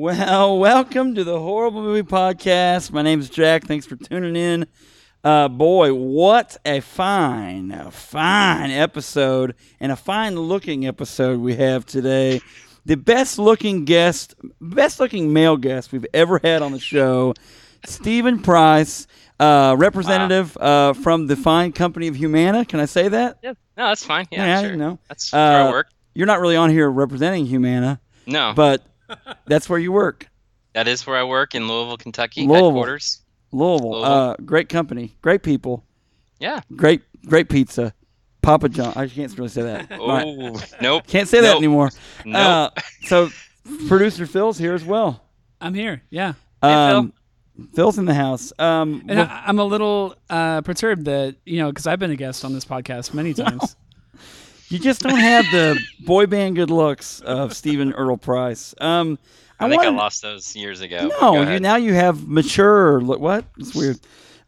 Well, welcome to the Horrible Movie Podcast. My name is Jack. Thanks for tuning in. Uh, boy, what a fine, a fine episode and a fine looking episode we have today. The best looking guest, best looking male guest we've ever had on the show, Stephen Price, uh, representative uh, from the fine company of Humana. Can I say that? Yeah, no, that's fine. Yeah, Yeah, sure. you know. That's where I Uh, work. You're not really on here representing Humana, No, but that's where you work. that is where I work in Louisville, Kentucky, Louisville. headquarters. Louisville. Louisville. Uh, great company, great people, Yeah. great great pizza. Papa John. I can't really say that. Oh, Right. nope. Can't say that anymore. Nope. Uh, so producer Phil's here as well. I'm here. Yeah. Hey Phil. Um, Phil's in the house. Um, And well, I, I'm a little uh, perturbed that, you know, because I've been a guest on this podcast many times. You just don't have the boy band good looks of Stephen Earl Price. Um, I, think I lost those years ago. No, you now you have mature look. What? It's weird.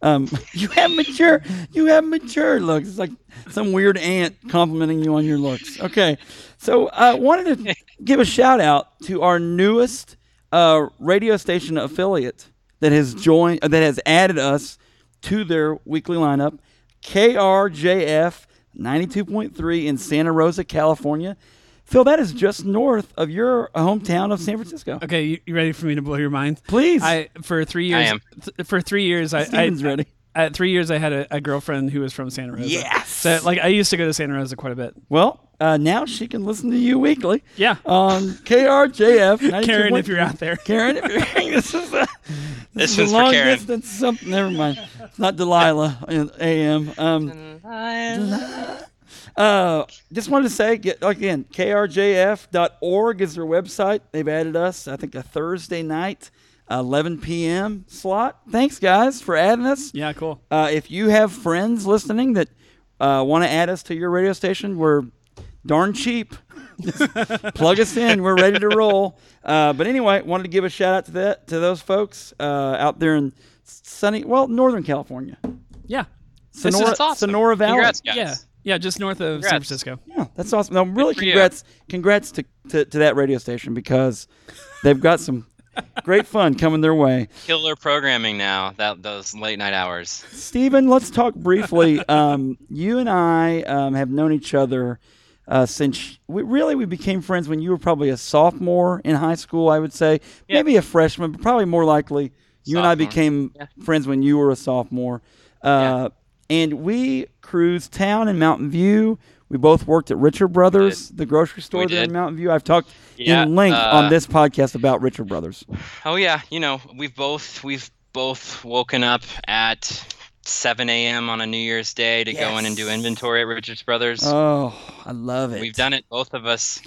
Um, you have mature. You have mature looks. It's like some weird aunt complimenting you on your looks. Okay, so I wanted to give a shout out to our newest uh, radio station affiliate that has joined, uh, that has added us to their weekly lineup. KRJF ninety two point three in Santa Rosa, California. Phil, that is just north of your hometown of San Francisco. Okay, you, you ready for me to blow your mind? Please. I for three years. I am. th- for three years, I, I Steven's ready. At three years, I had a, a girlfriend who was from Santa Rosa. Yes. So like, I used to go to Santa Rosa quite a bit. Well, uh, now she can listen to you weekly Yeah. on KRJF. 92.1. Karen, if you're out there. Karen, if you're this is a, This is a for long Karen. distance something. Never mind. It's not Delilah in AM. Um, uh, just wanted to say get, again, krjf.org is their website. They've added us, I think, a Thursday night, 11 p.m. slot. Thanks, guys, for adding us. Yeah, cool. Uh, if you have friends listening that uh, want to add us to your radio station, we're darn cheap. Plug us in. We're ready to roll. Uh, but anyway, wanted to give a shout out to that to those folks uh, out there in sunny, well, Northern California, Yeah. Sonoma, That's awesome. Sonoma Valley. Congrats, guys. Yeah. Yeah, just north of San Francisco. Yeah, that's awesome. No, really, for you. congrats, congrats to, to to that radio station because they've got some great fun coming their way. Killer programming now. That those late night hours. Stephen, let's talk briefly. Um, you and I um, have known each other uh, since we really we became friends when you were probably a sophomore in high school. I would say Yeah. maybe a freshman, but probably more likely you and I became Yeah. friends when you were a sophomore. Uh, And we cruised town in Mountain View. We both worked at Richard Brothers, the grocery store there in. Mountain View. I've talked Yeah, in length uh, on this podcast about Richard Brothers. Oh yeah, you know we've both we've both woken up at 7 a.m. on a New Year's Day to go in and do inventory at Richards Brothers. Oh, I love it. We've done it, both of us.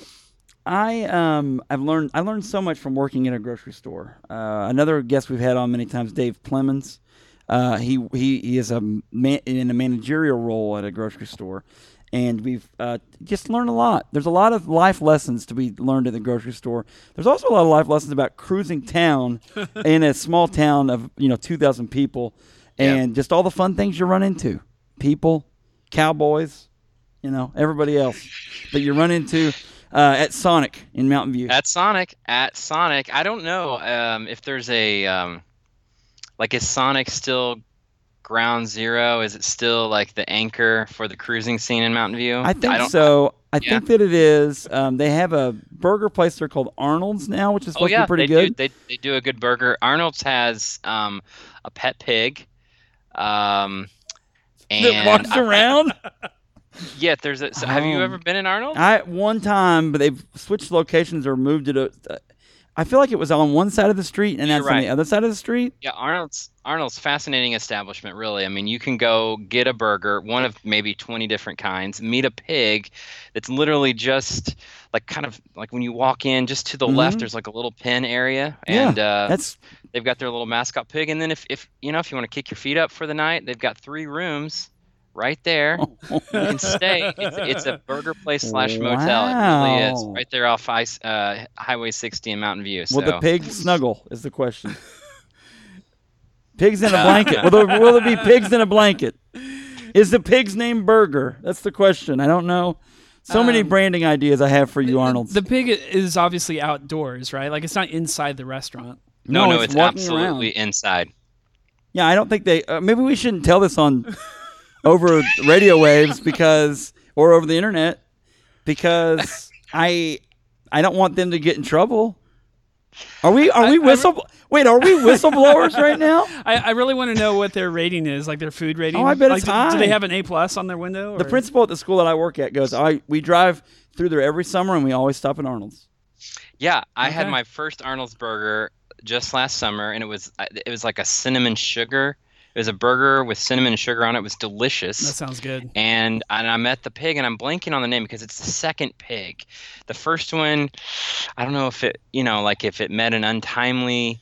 I um I've learned I learned so much from working in a grocery store. Uh, another guest we've had on many times, Dave Clemens. Uh, he he he is a man, in a managerial role at a grocery store, and we've uh, just learned a lot. There's a lot of life lessons to be learned at the grocery store. There's also a lot of life lessons about cruising town in a small town of you know 2,000 people, and just all the fun things you run into. People, cowboys, you know everybody else that you run into uh, at Sonic in Mountain View. At Sonic, at Sonic, I don't know um, if there's a um, like is Sonic still ground zero? Is it still like the anchor for the cruising scene in Mountain View? I think don't, so. I yeah. think that it is. Um, they have a burger place there called Arnold's now, which is Oh yeah, to be pretty they good. do. They, they do a good burger. Arnold's has um, a pet pig. Um, that and walks I- around. yeah, there's a. So have you Um, ever been in Arnold? I one time, but they've switched locations or moved it. uh, I feel like it was on one side of the street and You're that's on the other side of the street. Yeah, Arnold's Arnold's fascinating establishment. Really, I mean, you can go get a burger, one of maybe twenty different kinds, meet a pig, that's literally just like kind of like when you walk in, just to the Mhm. left, there's like a little pen area, Yeah, and uh, That's they've got their little mascot pig. And then if if you know if you want to kick your feet up for the night, they've got three rooms right there. You can stay. It's, it's a burger place slash motel. It really is right there off I, uh, Highway 60 in Mountain View. So. will the pig snuggle? Is the question. Pigs in a blanket. Will there, will there be pigs in a blanket? Is the pig's name Burger? That's the question. I don't know. So many Um, branding ideas I have for you, Arnold. The pig is obviously outdoors, right? Like it's not inside the restaurant. no, no, it's it's, absolutely around. inside. Yeah, I don't think they. Uh, maybe we shouldn't tell this on over radio waves because or over the internet because I I don't want them to get in trouble. Are we are I- we I re- whistle? Wait, are we whistleblowers right now? I, I really want to know what their rating is, like their food rating. Oh, I bet like, it's do, high. Do they have an A plus on their window? The principal at the school that I work at goes, I we drive through there every summer and we always stop at Arnold's. Yeah, I had my first Arnold's burger just last summer, and it was it was like a cinnamon sugar. It was a burger with cinnamon and sugar on it. It was delicious. That sounds good. and and I met the pig, and I'm blanking on the name because it's the second pig. The first one, I don't know if it, you know, like if it met an untimely,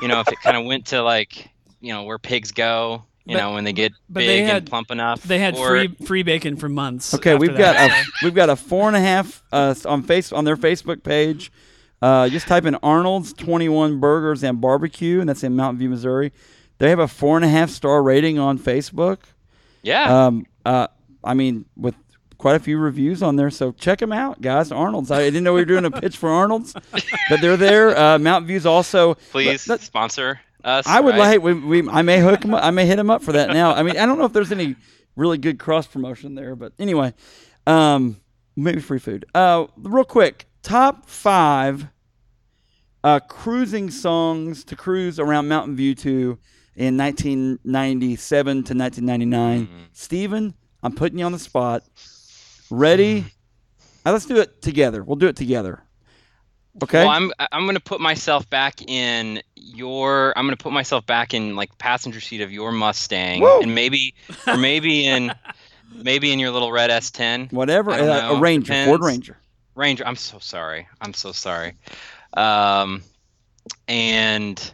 you know, if it kind of went to like, you know, where pigs go, you But- know, when they get but big they and had- plump enough. They had or- free free bacon for months. Okay, after we've got a we've got a four and a half uh, on face on their Facebook page. Uh, just type in Arnold's Twenty One Burgers and Barbecue, and that's in Mountain View, Missouri. They have a four and a half star rating on Facebook. Yeah. Um, uh, I mean, with quite a few reviews on there, so check them out, guys. Arnold's. I didn't know we were doing a pitch for Arnold's, but they're there. Uh, Mountain View's also. Please let- sponsor us. I would right? like. We, we, I may hook 'em up. I may hit him up for that now. I mean, I don't know if there's any really good cross promotion there, but anyway, um, maybe free food. Uh, real quick, top five uh, cruising songs to cruise around Mountain View to in 1997 to 1999. Mm-hmm. Steven, I'm putting you on the spot. Ready? Uh, let's do it together. We'll do it together. Okay. Well, I'm I'm gonna put myself back in your. I'm gonna put myself back in like passenger seat of your Mustang, Woo! and maybe or maybe in maybe in your little red S10 Whatever. Uh, a. Ranger, Ford Ranger. Ranger. I'm so sorry. I'm so sorry. Um, and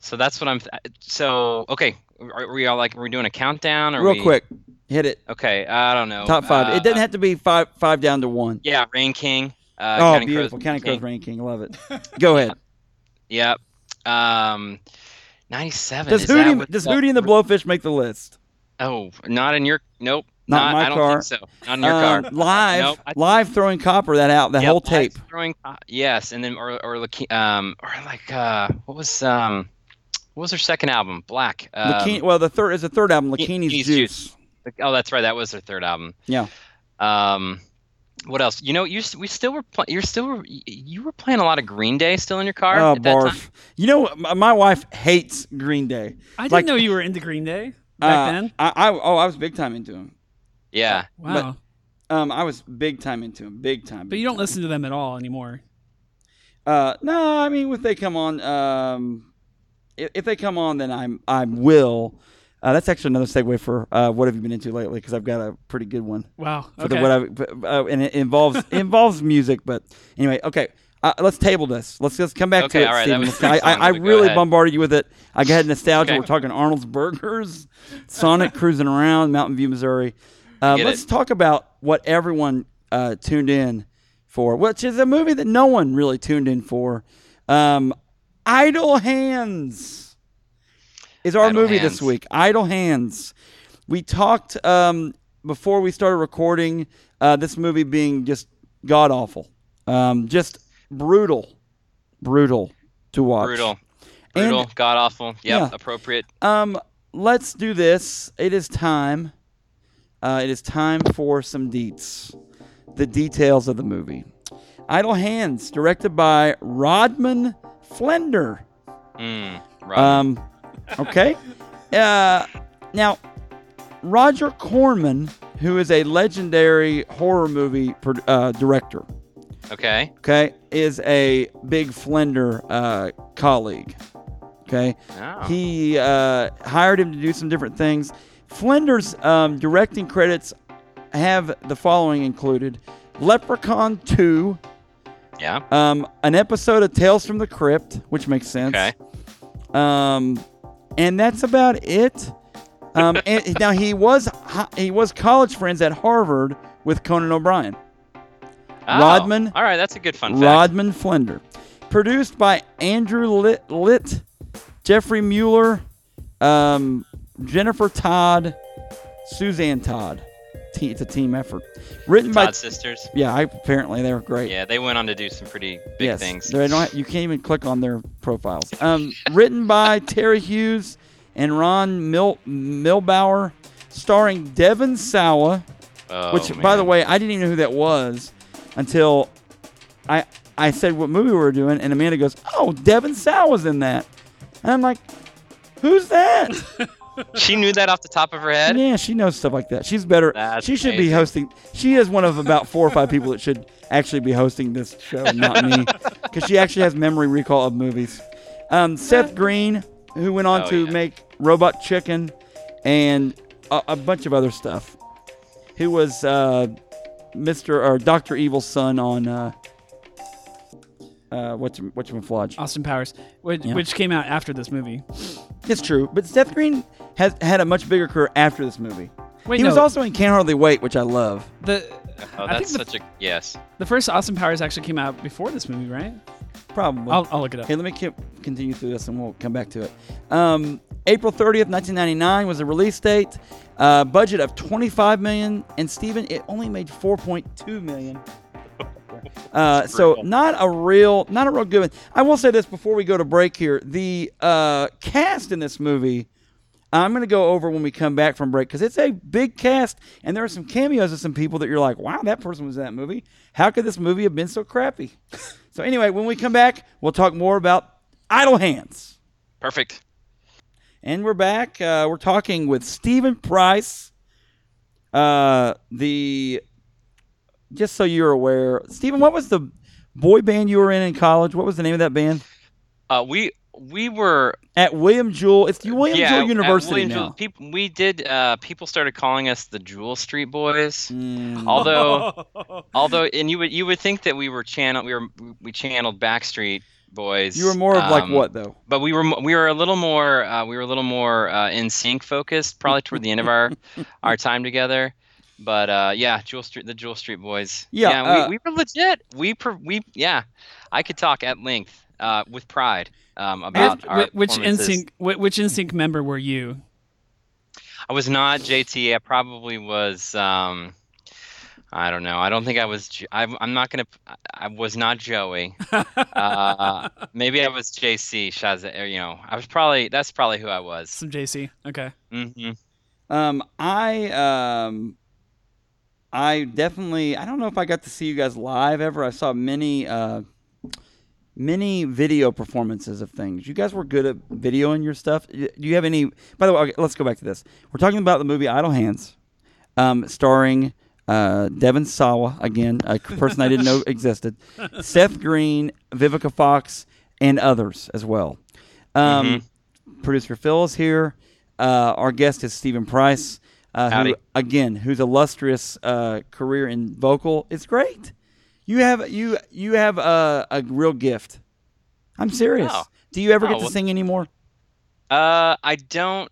so that's what I'm. So okay, are, are we all like? Are we doing a countdown? Or Real we, quick, hit it. Okay, I don't know. Top five. it doesn't Uh, have to be five five down to one. Yeah, Rain King. Uh, oh, Counting Crows beautiful. County Crows King. Rain King. Love it. Go ahead. Yep. Um, 97. Does is Hootie what does the- Hootie and the Blowfish make the list? Oh, not in your. Nope. Not in my I don't car. think so. Not in your Um, car. live, Nope, I- live throwing copper that out the Yep, whole tape. Throwing, uh, yes, and then or or like um or like uh what was um what was their second album? Black. Um, Lakini, well, the third is the third album, Lakini's Lakini's Juice. Juice. oh, that's right. That was their third album. Yeah. Um, what else? You know, you we still were pl- you're still were- you were playing a lot of Green Day still in your car Oh, at that time. barf. You know, my, my wife hates Green Day. I didn't like- know you were into Green Day back Uh, then. I, I oh, I was big time into him. Yeah. Wow. Um, I was big time into him, big time. but you don't time. listen to them at all anymore. Uh, no, I mean, if they come on, um, if, if they come on, then I'm I will. Uh, that's actually another segue for uh, what have you been into lately? Because I've got a pretty good one Wow. for Okay. the what I've, uh, and it involves it involves music. But anyway, okay, uh, let's table this. Let's just come back Okay, to it, all right, Steven. I, I, I really ahead. bombarded you with it. I had nostalgia. Okay. We're talking Arnold's Burgers, Sonic cruising around Mountain View, Missouri. Uh, Get let's it. talk about what everyone uh, tuned in for, which is a movie that no one really tuned in for. Um, Idle Hands is our Idle movie this week. Idle Hands. We talked um, before we started recording uh, this movie being just god awful, um, just brutal, brutal to watch. Brutal. Brutal. God awful. Yep. Yeah. Appropriate. Um, let's do this. It is time. Uh, it is time for some deets. The details of the movie. Idle Hands, directed by Rodman Flender. Mm, right. Um, okay. Uh, now, Roger Corman, who is a legendary horror movie pro- uh, director, okay. okay, is a big Flender uh, colleague. Okay. Oh. He uh, hired him to do some different things. Flender's um, directing credits have the following included Leprechaun 2, yeah. um, an episode of Tales from the Crypt, which makes sense. Okay. Um, and that's about it. Um, and now he was he was college friends at Harvard with Conan O'Brien. Oh, Rodman- All right, that's a good fun fact. Rodman Flender. Produced by Andrew Licht, Licht Jeffrey Mueller, um, Jennifer Todd, Suzanne Todd. Te- It's a team effort. Written by Todd sisters. yeah, I, apparently they were great. Yeah, they went on to do some pretty big yes, things. They don't have- you can't even click on their profiles. Um, written by Terry Hughes and Ron Mil- Milbauer, starring Devon Sawa, Oh, which, by the way, I didn't even know who that was until I I said what movie we were doing, and Amanda goes, "Oh, Devon Sawa's in that," and I'm like, "Who's that?" she knew that off the top of her head. yeah, she knows stuff like that. She's better. That's she should be hosting. She is one of about four or five people that should actually be hosting this show, not me, because she actually has memory recall of movies. Um, Seth Green, who went on Oh, to yeah. make Robot Chicken and a, a bunch of other stuff, who was uh, Mr. or Doctor Evil's son on uh, uh, what's what's Flodge. Austin Powers, which, Yeah. which came out after this movie. It's true, but Seth Green has had a much bigger career after this movie. Wait, he no, was also in Can't Hardly Wait, which I love. the Oh, I think that's the, such a yes. the first Austin Powers actually came out before this movie, right? Probably. I'll, I'll look it up. Okay, let me keep, continue through this and we'll come back to it. Um, April 30th, 1999 was the release date. Uh, budget of 25 million, and Steven, it only made 4.2 million. Uh, so not a real, not a real good one. I will say this before we go to break here: the uh, cast in this movie. I'm going to go over when we come back from break because it's a big cast, and there are some cameos of some people that you're like, "Wow, that person was in that movie. How could this movie have been so crappy?" so anyway, when we come back, we'll talk more about Idle Hands. Perfect. And we're back. Uh, we're talking with Stephen Price. Uh, the just so you're aware, Stephen, what was the boy band you were in in college? What was the name of that band? Uh, we we were At William Jewell. It's William yeah, Jewell at University William now. Jewell- peop- we did. Uh, people started calling us the Jewel Street Boys. Mm. Although, although, and you would you would think that we were channel we were we channeled Backstreet Boys. you were more of like um, what though? But we were we were a little more uh, we were a little more uh, NSYNC focused, probably toward the end of our our time together. But uh, yeah, Jewel Street, the Jewel Street Boys. Yeah, uh, we, we were legit. We we yeah, I could talk at length uh, with pride um, about our Which. NSYNC which NSYNC member were you? I was not JT. I probably was. Um, I don't know. I don't think I was. I'm, I'm not gonna. I- I was not Joey. Uh, maybe I was JC. Shaz. or, You know, I was probably. That's probably who I was. Some JC. Okay. hmm Um, I um, I definitely. I don't know if I got to see you guys live ever. I saw many uh, many video performances of things. You guys were good at videoing your stuff. Do you have any? By the way, okay, let's go back to this. We're talking about the movie Idle Hands, um, starring. Uh, Devon Sawa again, a person I didn't know existed. Seth Green, Vivica Fox, and others as well. Um, Producer Phil is here. Uh, our guest is Stephen Price, uh, who again, whose illustrious uh, career in vocal is great. You have you you have a, a real gift. I'm serious. Oh. Do you ever Oh, get to well- sing anymore? Uh, I don't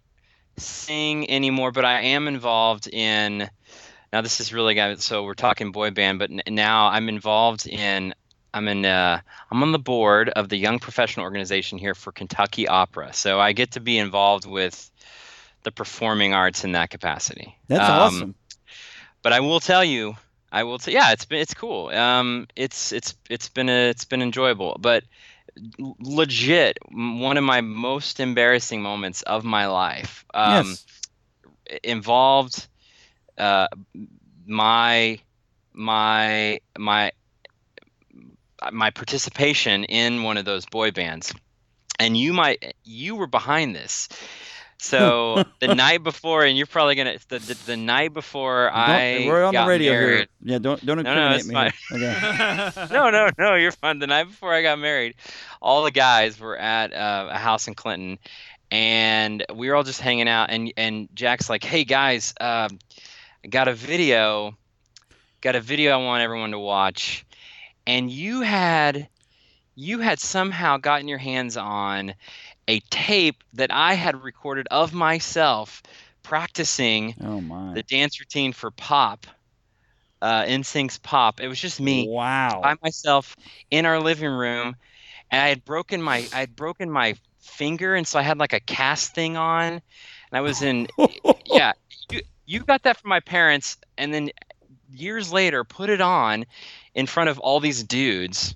sing anymore, but I am involved in. Now this is really guys. So we're talking boy band, but n- now I'm involved in. I'm in. Uh, I'm on the board of the Young Professional Organization here for Kentucky Opera. So I get to be involved with the performing arts in that capacity. That's Um, awesome. But I will tell you, I will. T- yeah, it's been it's cool. Um, it's it's it's been a, it's been enjoyable. But legit one of my most embarrassing moments of my life. Um, yes. involved uh, my my my my participation in one of those boy bands and you might you were behind this so the night before and you're probably gonna the the, the night before i Don't- we're on the got radio married, here. Yeah, don't don't No, no, incriminate it's me. Okay. no, no, no, you're fine. The night before I got married, all the guys were at uh, a house in Clinton, and we were all just hanging out. And and Jack's like, "Hey guys, um, I got a video, got a video I want everyone to watch." And you had, you had somehow gotten your hands on a tape that I had recorded of myself practicing Oh my. the dance routine for Pop, uh, NSYNC's Pop. It was just me Wow. by myself in our living room, and I had broken my I had broken my finger, and so I had like a cast thing on, and I was in yeah. You you got that from my parents, and then years later put it on in front of all these dudes.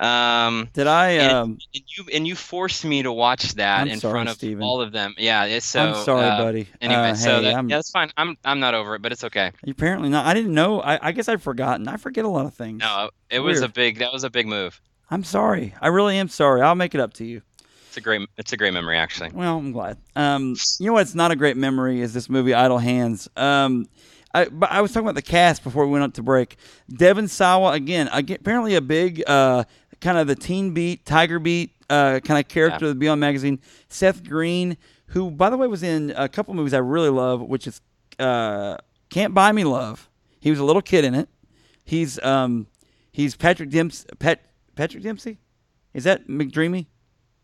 Um, Did I? and- Um, and you and you forced me to watch that I'm in sorry, front of Steven. all of them. Yeah, so. I'm sorry, uh, buddy. Anyway, Uh, so hey, that, yeah, that's fine. I'm I'm not over it, but it's okay. apparently not. I didn't know. I, I guess I'd forgotten. I forget a lot of things. No, it was a big. That was a big move. I'm sorry. I really am sorry. I'll make it up to you. It's a great. It's a great memory, actually. Well, I'm glad. Um, you know what's not a great memory is this movie Idle Hands. Um, I, but I was talking about the cast before we went up to break. Devon Sawa again, again apparently a big uh, kind of the teen beat, tiger beat uh, kind of character of the Beyond magazine. Seth Green, who by the way was in a couple movies I really love, which is uh, Can't Buy Me Love. He was a little kid in it. He's um, he's Patrick Dempsey. Pat, Patrick Dempsey, is that McDreamy?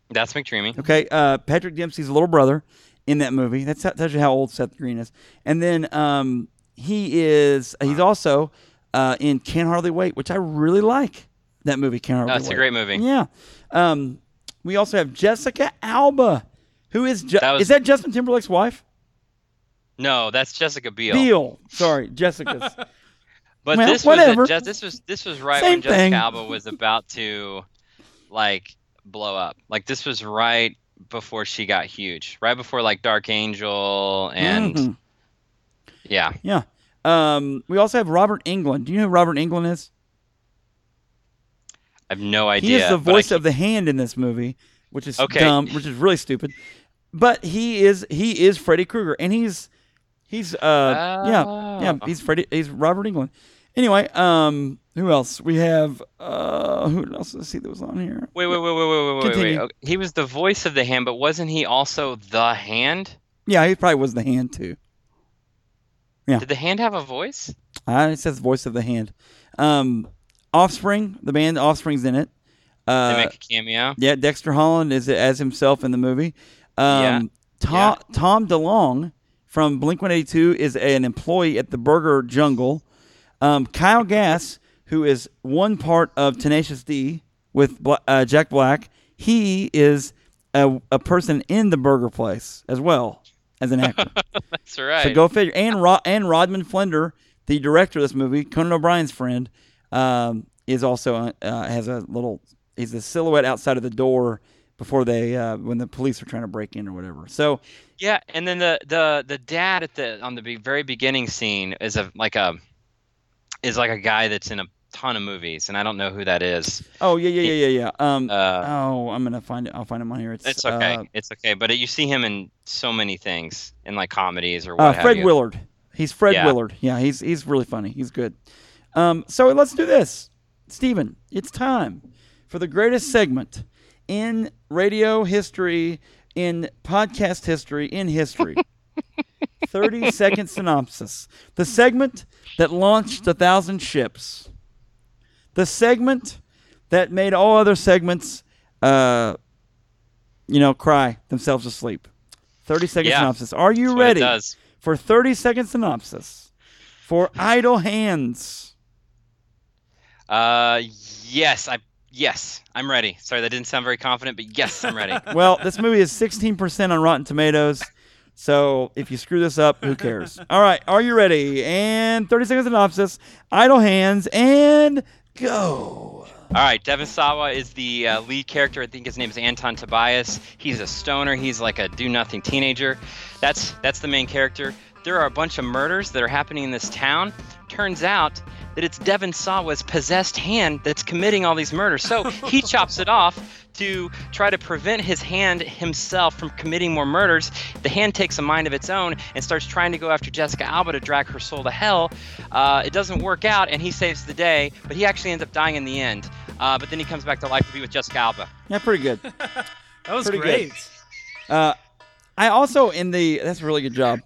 That's McDreamy. Okay, uh, Patrick Dempsey's little brother in that movie. That's how, tells you how old Seth Green is. And then um, he is he's also uh, in Can't Hardly Wait, which I really like. That movie, Can't Hardly Oh, a great movie. Yeah. Um, we also have Jessica Alba, who is That was- is that Justin Timberlake's wife? No, that's Jessica Biel. Beal. Sorry, Jessica's. But Well, this whatever. was a, this was this was right Same when Jessica thing. Alba was about to like blow up. Like this was right before she got huge. Right before like Dark Angel and Mhm. yeah. Yeah. Um, we also have Robert Englund. Do you know who Robert Englund is? I have no idea. He is the voice of the hand in this movie, which is Okay. dumb, which is really stupid. But he is he is Freddy Krueger, and he's he's uh yeah yeah Oh. he's Freddy he's Robert Englund. Anyway, um, who else? We have uh, who else? Let's see, that was on here. Wait, wait, wait, wait, wait, wait, wait, wait. Okay, He was the voice of the hand, but wasn't he also the hand? Yeah, he probably was the hand too. Yeah. Did the hand have a voice? Uh, it says voice of the hand. Um, Offspring, the band Offspring's in it. They Uh, make a cameo. Yeah, Dexter Holland is as himself in the movie. Um, Yeah. Tom Tom DeLonge from Blink One Eighty Two is an employee at the Burger Jungle. Um, Kyle Gass, who is one part of Tenacious D with uh, Jack Black, he is a, a person in the Burger Place as well as an actor. That's right. So go figure. And Ro- and Rodman Flender, the director of this movie, Conan O'Brien's friend, um, is also uh, has a little. He's a silhouette outside of the door before they uh, when the police are trying to break in or whatever. So Yeah, and then the the the dad at the on the very beginning scene is a like a is like a guy that's in a ton of movies, and I don't know who that is. oh yeah yeah yeah yeah yeah. Um, Uh, oh, I'm gonna find it. I'll find him on here. It's it's okay. Uh, it's okay, but you see him in so many things, in like comedies or what uh, Fred. Willard. He's Fred Yeah. Willard. Yeah, he's he's really funny. He's good. Um, so let's do this, Steven. It's time for the greatest segment in radio history, in podcast history, in history. 30 second synopsis. The segment that launched a thousand ships. The segment that made all other segments, uh, you know, cry themselves asleep. 30 second Yeah. synopsis. Are you That's ready for 30 second synopsis for Idle Hands? Uh, yes, I yes, I'm ready. Sorry, that didn't sound very confident, but yes, I'm ready. Well, this movie is 16% on Rotten Tomatoes. So if you screw this up, who cares? All right, are you ready? And 30 seconds of synopsis, idle hands, and go. All right, Devon Sawa is the uh, lead character. I think his name is Anton Tobias. He's a stoner. He's like a do-nothing teenager. That's that's the main character. There are a bunch of murders that are happening in this town. Turns out that it's Devon Sawa's possessed hand that's committing all these murders. So he chops it off to try to prevent his hand himself from committing more murders. The hand takes a mind of its own and starts trying to go after Jessica Alba to drag her soul to hell. Uh, it doesn't work out, and he saves the day, but he actually ends up dying in the end. Uh, but then he comes back to life to be with Jessica Alba. Yeah, pretty good. That was Pretty good. great. Uh, I also in the that's a really good job.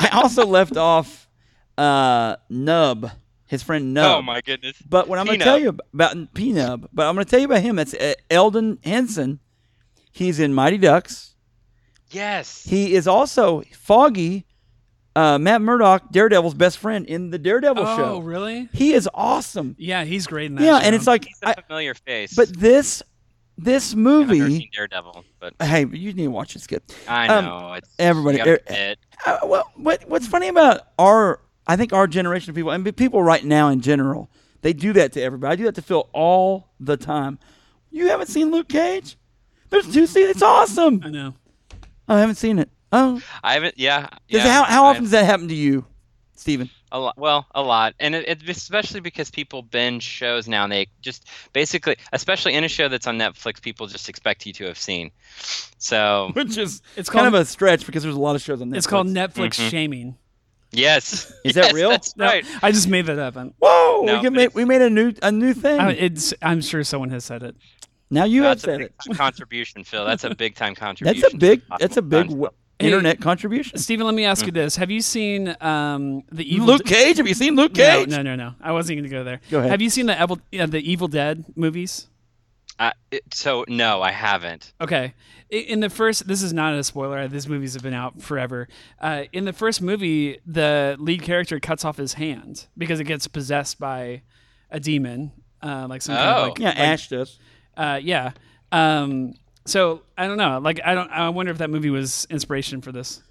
I also left off uh, Nub, his friend Nub. Oh my goodness. But what I'm going to tell you about P Nub, but I'm going to tell you about him. That's uh, Elden Henson. He's in Mighty Ducks. Yes. He is also Foggy, uh, Matt Murdock, Daredevil's best friend in the Daredevil Oh, show. Oh, really? He is awesome. Yeah, he's great in that. Yeah, show. and it's like, He's a I, familiar face. but this this I've never movie. seen Daredevil, but Hey, you need to watch it. It's good. I Um, know it's everybody- you gotta er- Uh, well, what what's funny about our I think our generation of people and people right now in general, they do that to everybody. I do that to Phil all the time. You haven't seen Luke Cage? There's two seasons. It's awesome. I know. I haven't seen it. Oh, I haven't. Yeah. yeah it, how how I- often does that happen to you, Stephen? A lot. Well, a lot, and it, it, especially because people binge shows now, and they just basically, especially in a show that's on Netflix, people just expect you to have seen. So Which is It's kind called of a stretch because there's a lot of shows on Netflix. it's called Netflix Mhm. shaming. Yes, Is that real? That's No, right. I just made that up. And, Whoa, No, we can make we made a new a new thing. uh, it's. I'm sure someone has said it. now you have That's a said it. contribution, Phil. That's a big time contribution. That's a big that's a big Podcast. w- Hey, internet contribution. Stephen, let me ask you this: Have you seen um, the Evil? Luke Cage, have you seen Luke Cage? no, no, no. I wasn't going to go there. Go ahead. Have you seen the Evil, yeah, the Evil Dead movies? Uh, it, so no, I haven't. Okay. In the first, this is not a spoiler. These movies have been out forever. Uh, in the first movie, the lead character cuts off his hand because it gets possessed by a demon, uh, like some kind of Oh. like Yeah, like- Ash does. Uh, yeah. Um, so I don't know. Like I don't. I wonder if that movie was inspiration for this.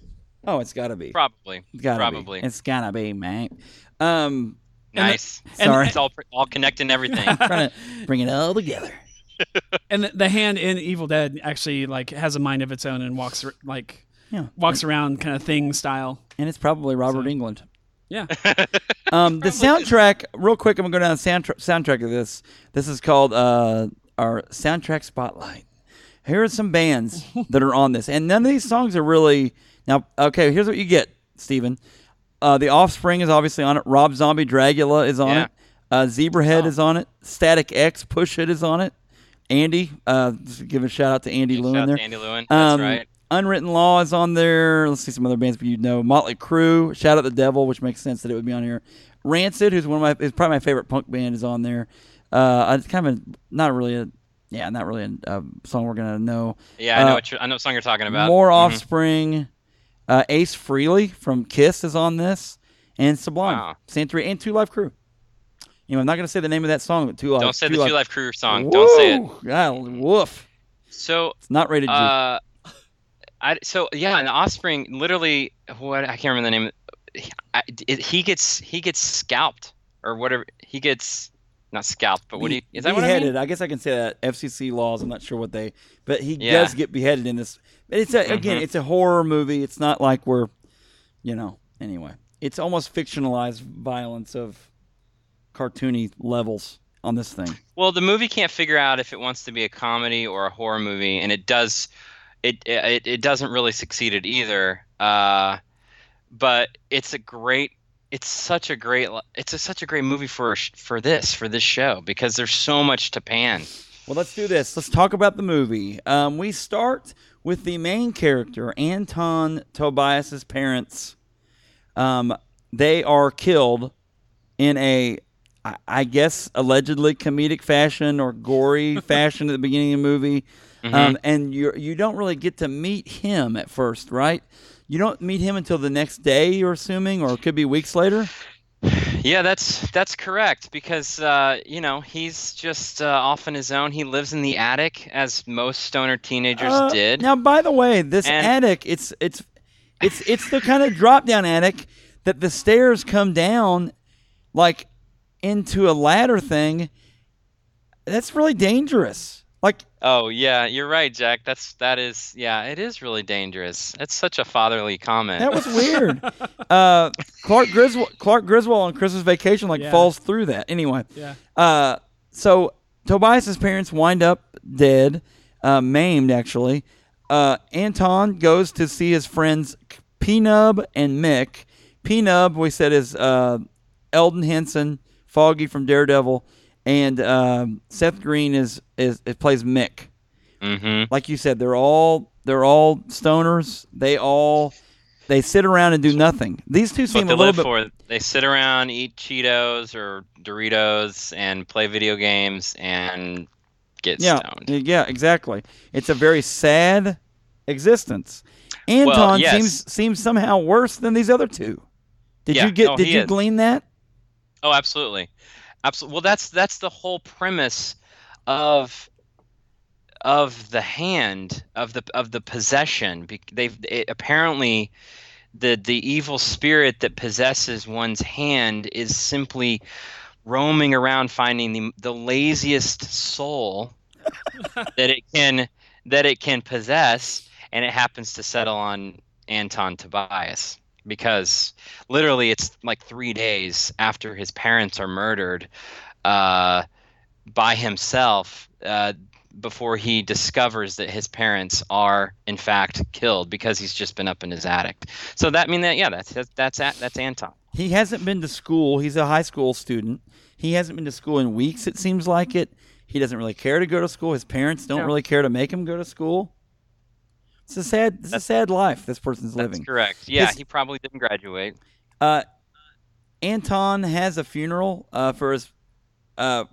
Oh, it's got to be. Probably. It's gotta Probably. Be. It's gotta be, man. Um, And the- nice. and- Sorry. It's all all connecting everything. trying to bring it all together. And the, the hand in Evil Dead actually like has a mind of its own and walks like Yeah. walks around kind of thing style. And it's probably Robert Englund. Yeah. Um, the soundtrack, real quick, I'm going to go down the soundtra- soundtrack of this. This is called uh, our soundtrack spotlight. Here are some bands that are on this, and none of these songs are really now. Okay, here's what you get, Stephen. Uh, the Offspring is obviously on it. Rob Zombie, Dragula is on Yeah. it. Uh, Zebrahead is on it. Static X, Push It is on it. Andy, uh, just give a shout out to Andy Shout Lewin out there. Andy Lewin. That's Um, right. Unwritten Law is on there. Let's see some other bands you know. Motley Crue, Shout Out the Devil, which makes sense that it would be on here. Rancid, who's one of my, is probably my favorite punk band, is on there. Uh, it's kind of a, not really a, yeah, not really a, a song we're gonna know. Yeah, I know. uh, what you're, I know what song you're talking about. More Mhm. Offspring, uh, Ace Frehley from Kiss is on this, and Sublime, Wow. Santorini, and Two Live Crew. You know, I'm not gonna say the name of that song, but Two. Don't say the Live- Two Life Crew song. Don't say it. God, woof. So It's not rated G. Uh, I so yeah, and Offspring literally what I can't remember the name. I, it, he gets he gets scalped or whatever. He gets not scalped, but what do you, is that what I beheaded. mean? I guess I can say that FCC laws. I'm not sure what they, but he Yeah. does get beheaded in this. But it's a, again, Mhm. it's a horror movie. It's not like we're, you know. Anyway, it's almost fictionalized violence of cartoony levels on this thing. Well, the movie can't figure out if it wants to be a comedy or a horror movie, and it does. It it, it doesn't really succeed at either. Uh, but it's a great. It's such a great. It's a, such a great movie for for this for this show because there's so much to pan. Well, let's do this. Let's talk about the movie. Um, we start with the main character, Anton Tobias's parents. Um, they are killed in a, I- I guess, allegedly comedic fashion or gory fashion at the beginning of the movie. Um, and you you don't really get to meet him at first, right? You don't meet him until the next day, you're assuming, or it could be weeks later. Yeah, that's that's correct because uh, you know he's just uh, off on his own. He lives in the attic, as most stoner teenagers Uh, did. Now, by the way, this And- attic, it's it's it's it's the kind of drop down attic that the stairs come down like into a ladder thing. that's really dangerous. Like Oh yeah, you're right, Jack. That's that is yeah, it is really dangerous. That's such a fatherly comment. that was weird. uh, Clark Griswold, Clark Griswold on Christmas Vacation like Yeah. falls through that. Anyway, Yeah. uh, so Tobias's parents wind up dead, uh, maimed actually. Uh, Anton goes to see his friends P-Nub and Mick. P-Nub, we said, is uh, Elden Henson, Foggy from Daredevil, and um, Seth Green is, is it plays Mick. mm-hmm. Like you said, they're all they're all stoners. They all they sit around and do nothing. These two seem a little bit for. They sit around, eat Cheetos or Doritos, and play video games and get yeah, stoned. yeah, exactly. It's a very sad existence. Anton yes. seems seems somehow worse than these other two. Did Yeah, you get? no, did you is. glean that? Oh, absolutely, absolutely. Well, that's that's the whole premise of of the hand of the of the possession. They've it, apparently the the evil spirit that possesses one's hand is simply roaming around finding the the laziest soul that it can that it can possess, and it happens to settle on Anton Tobias because literally it's like three days after his parents are murdered uh, by himself uh, before he discovers that his parents are in fact killed because he's just been up in his attic. So that mean that yeah that's that's that's, that's Anton. He hasn't been to school. He's a high school student. He hasn't been to school in weeks. It seems like it. He doesn't really care to go to school. His parents don't No. really care to make him go to school. It's a sad. It's a sad life this person's That's living. correct. Yeah, His- he probably didn't graduate. Uh, Anton has a funeral uh, for his uh,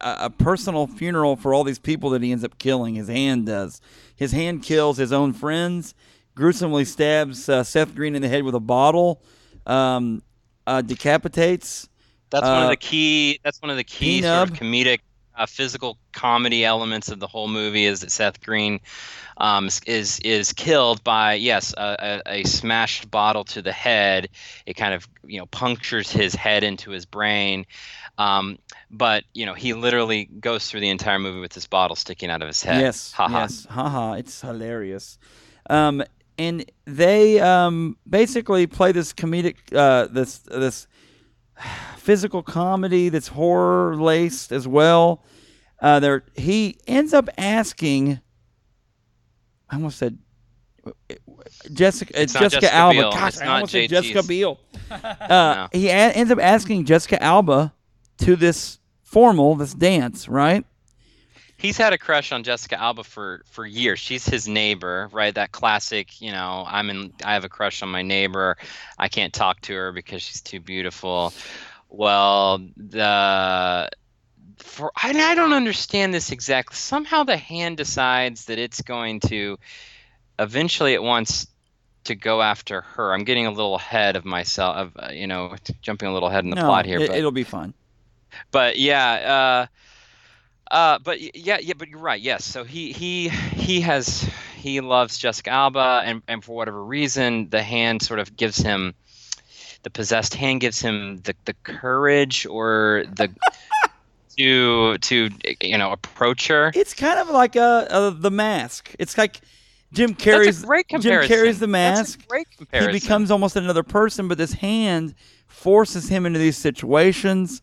a, a personal funeral for all these people that he ends up killing. His hand does. His hand kills his own friends. Gruesomely stabs uh, Seth Green in the head with a bottle. Um, uh, decapitates. That's one Uh, of the key. That's one of the key sort of comedic, uh, physical comedy elements of the whole movie is that Seth Green um, is- is killed by yes a, a, a smashed bottle to the head. It kind of you know punctures his head into his brain. Um, but you know he literally goes through the entire movie with this bottle sticking out of his head. Yes. Haha. Yes. Haha. It's hilarious. Um, and they um, basically play this comedic, uh, this this physical comedy that's horror laced as well. Uh, there, he ends up asking. I almost said Jessica. It's It's Jessica Jessica Alba. Biel. Gosh, It's I almost said Jessica Biel. Uh, No. He a- ends up asking Jessica Alba to this formal, this dance, right? He's had a crush on Jessica Alba for for years. She's his neighbor, right? That classic, you know, I'm in I have a crush on my neighbor. I can't talk to her because she's too beautiful. Well, the for I, I don't understand this exactly. Somehow the hand decides that it's going to eventually it wants to go after her. I'm getting a little ahead of myself of uh, you know, jumping a little ahead in the no, plot here, it, but it'll be fun. but yeah, uh, uh, but yeah, yeah, but you're right. Yes, so he he he has he loves Jessica Alba, and and for whatever reason, the hand sort of gives him the possessed hand gives him the the courage or the to to you know approach her. It's kind of like uh, uh the mask. It's like Jim a great Jim comparison. Carrey's the That's a mask. great He becomes almost another person, but this hand forces him into these situations.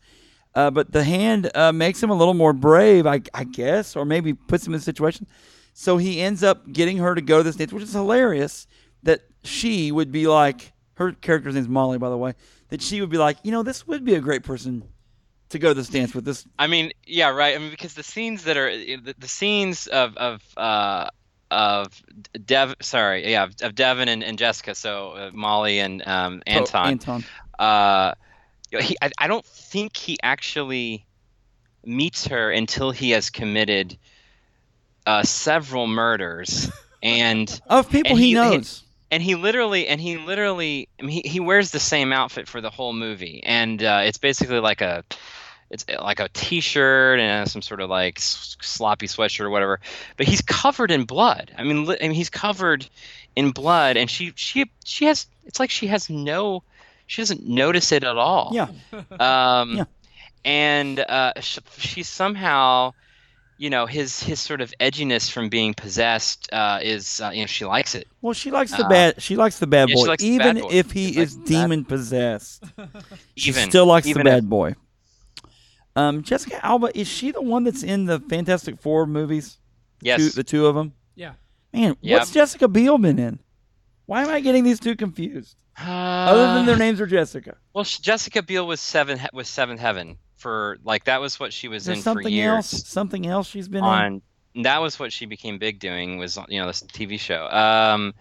Uh, but the hand uh, makes him a little more brave, I, I guess, or maybe puts him in a situation. So he ends up getting her to go to this dance, which is hilarious. That she would be like, her character's name's Molly, by the way. That she would be like, you know, this would be a great person to go to this dance with. This I mean, yeah, right. I mean, because the scenes that are the, the scenes of of uh, of Dev, sorry, yeah, of Devon and, and Jessica, so uh, Molly and um, oh, Anton. Uh, you know, he, I, I don't think he actually meets her until he has committed uh, several murders, and Of people And he, he- knows. and he literally and he literally I mean, he, he wears the same outfit for the whole movie. And uh, it's basically like a it's like a t-shirt and some sort of like sloppy sweatshirt or whatever. But he's covered in blood. I mean, li- I mean he's covered in blood and she she she has it's like she has no she doesn't notice it at all yeah. um Yeah. and uh, sh- she somehow, you know, his his sort of edginess from being possessed uh, is, uh, you know, she likes it. Well, she likes the Uh, bad. She likes the bad yeah, she boy, likes the even bad boy. if he She is the bad- demon possessed. She Even still likes even the if- bad boy. Um, Jessica Alba is she the one that's in the Fantastic Four movies? Yes. Two, the two of them. Yeah. Man, Yep. what's Jessica Biel been in? Why am I getting these two confused? Other than their names are Jessica. Well, sh- Jessica Biel was seven he- was Seventh Heaven for like that was what she was There's in for something years. else. Something else she's been in. on that was what she became big doing was you know this TV show. Um,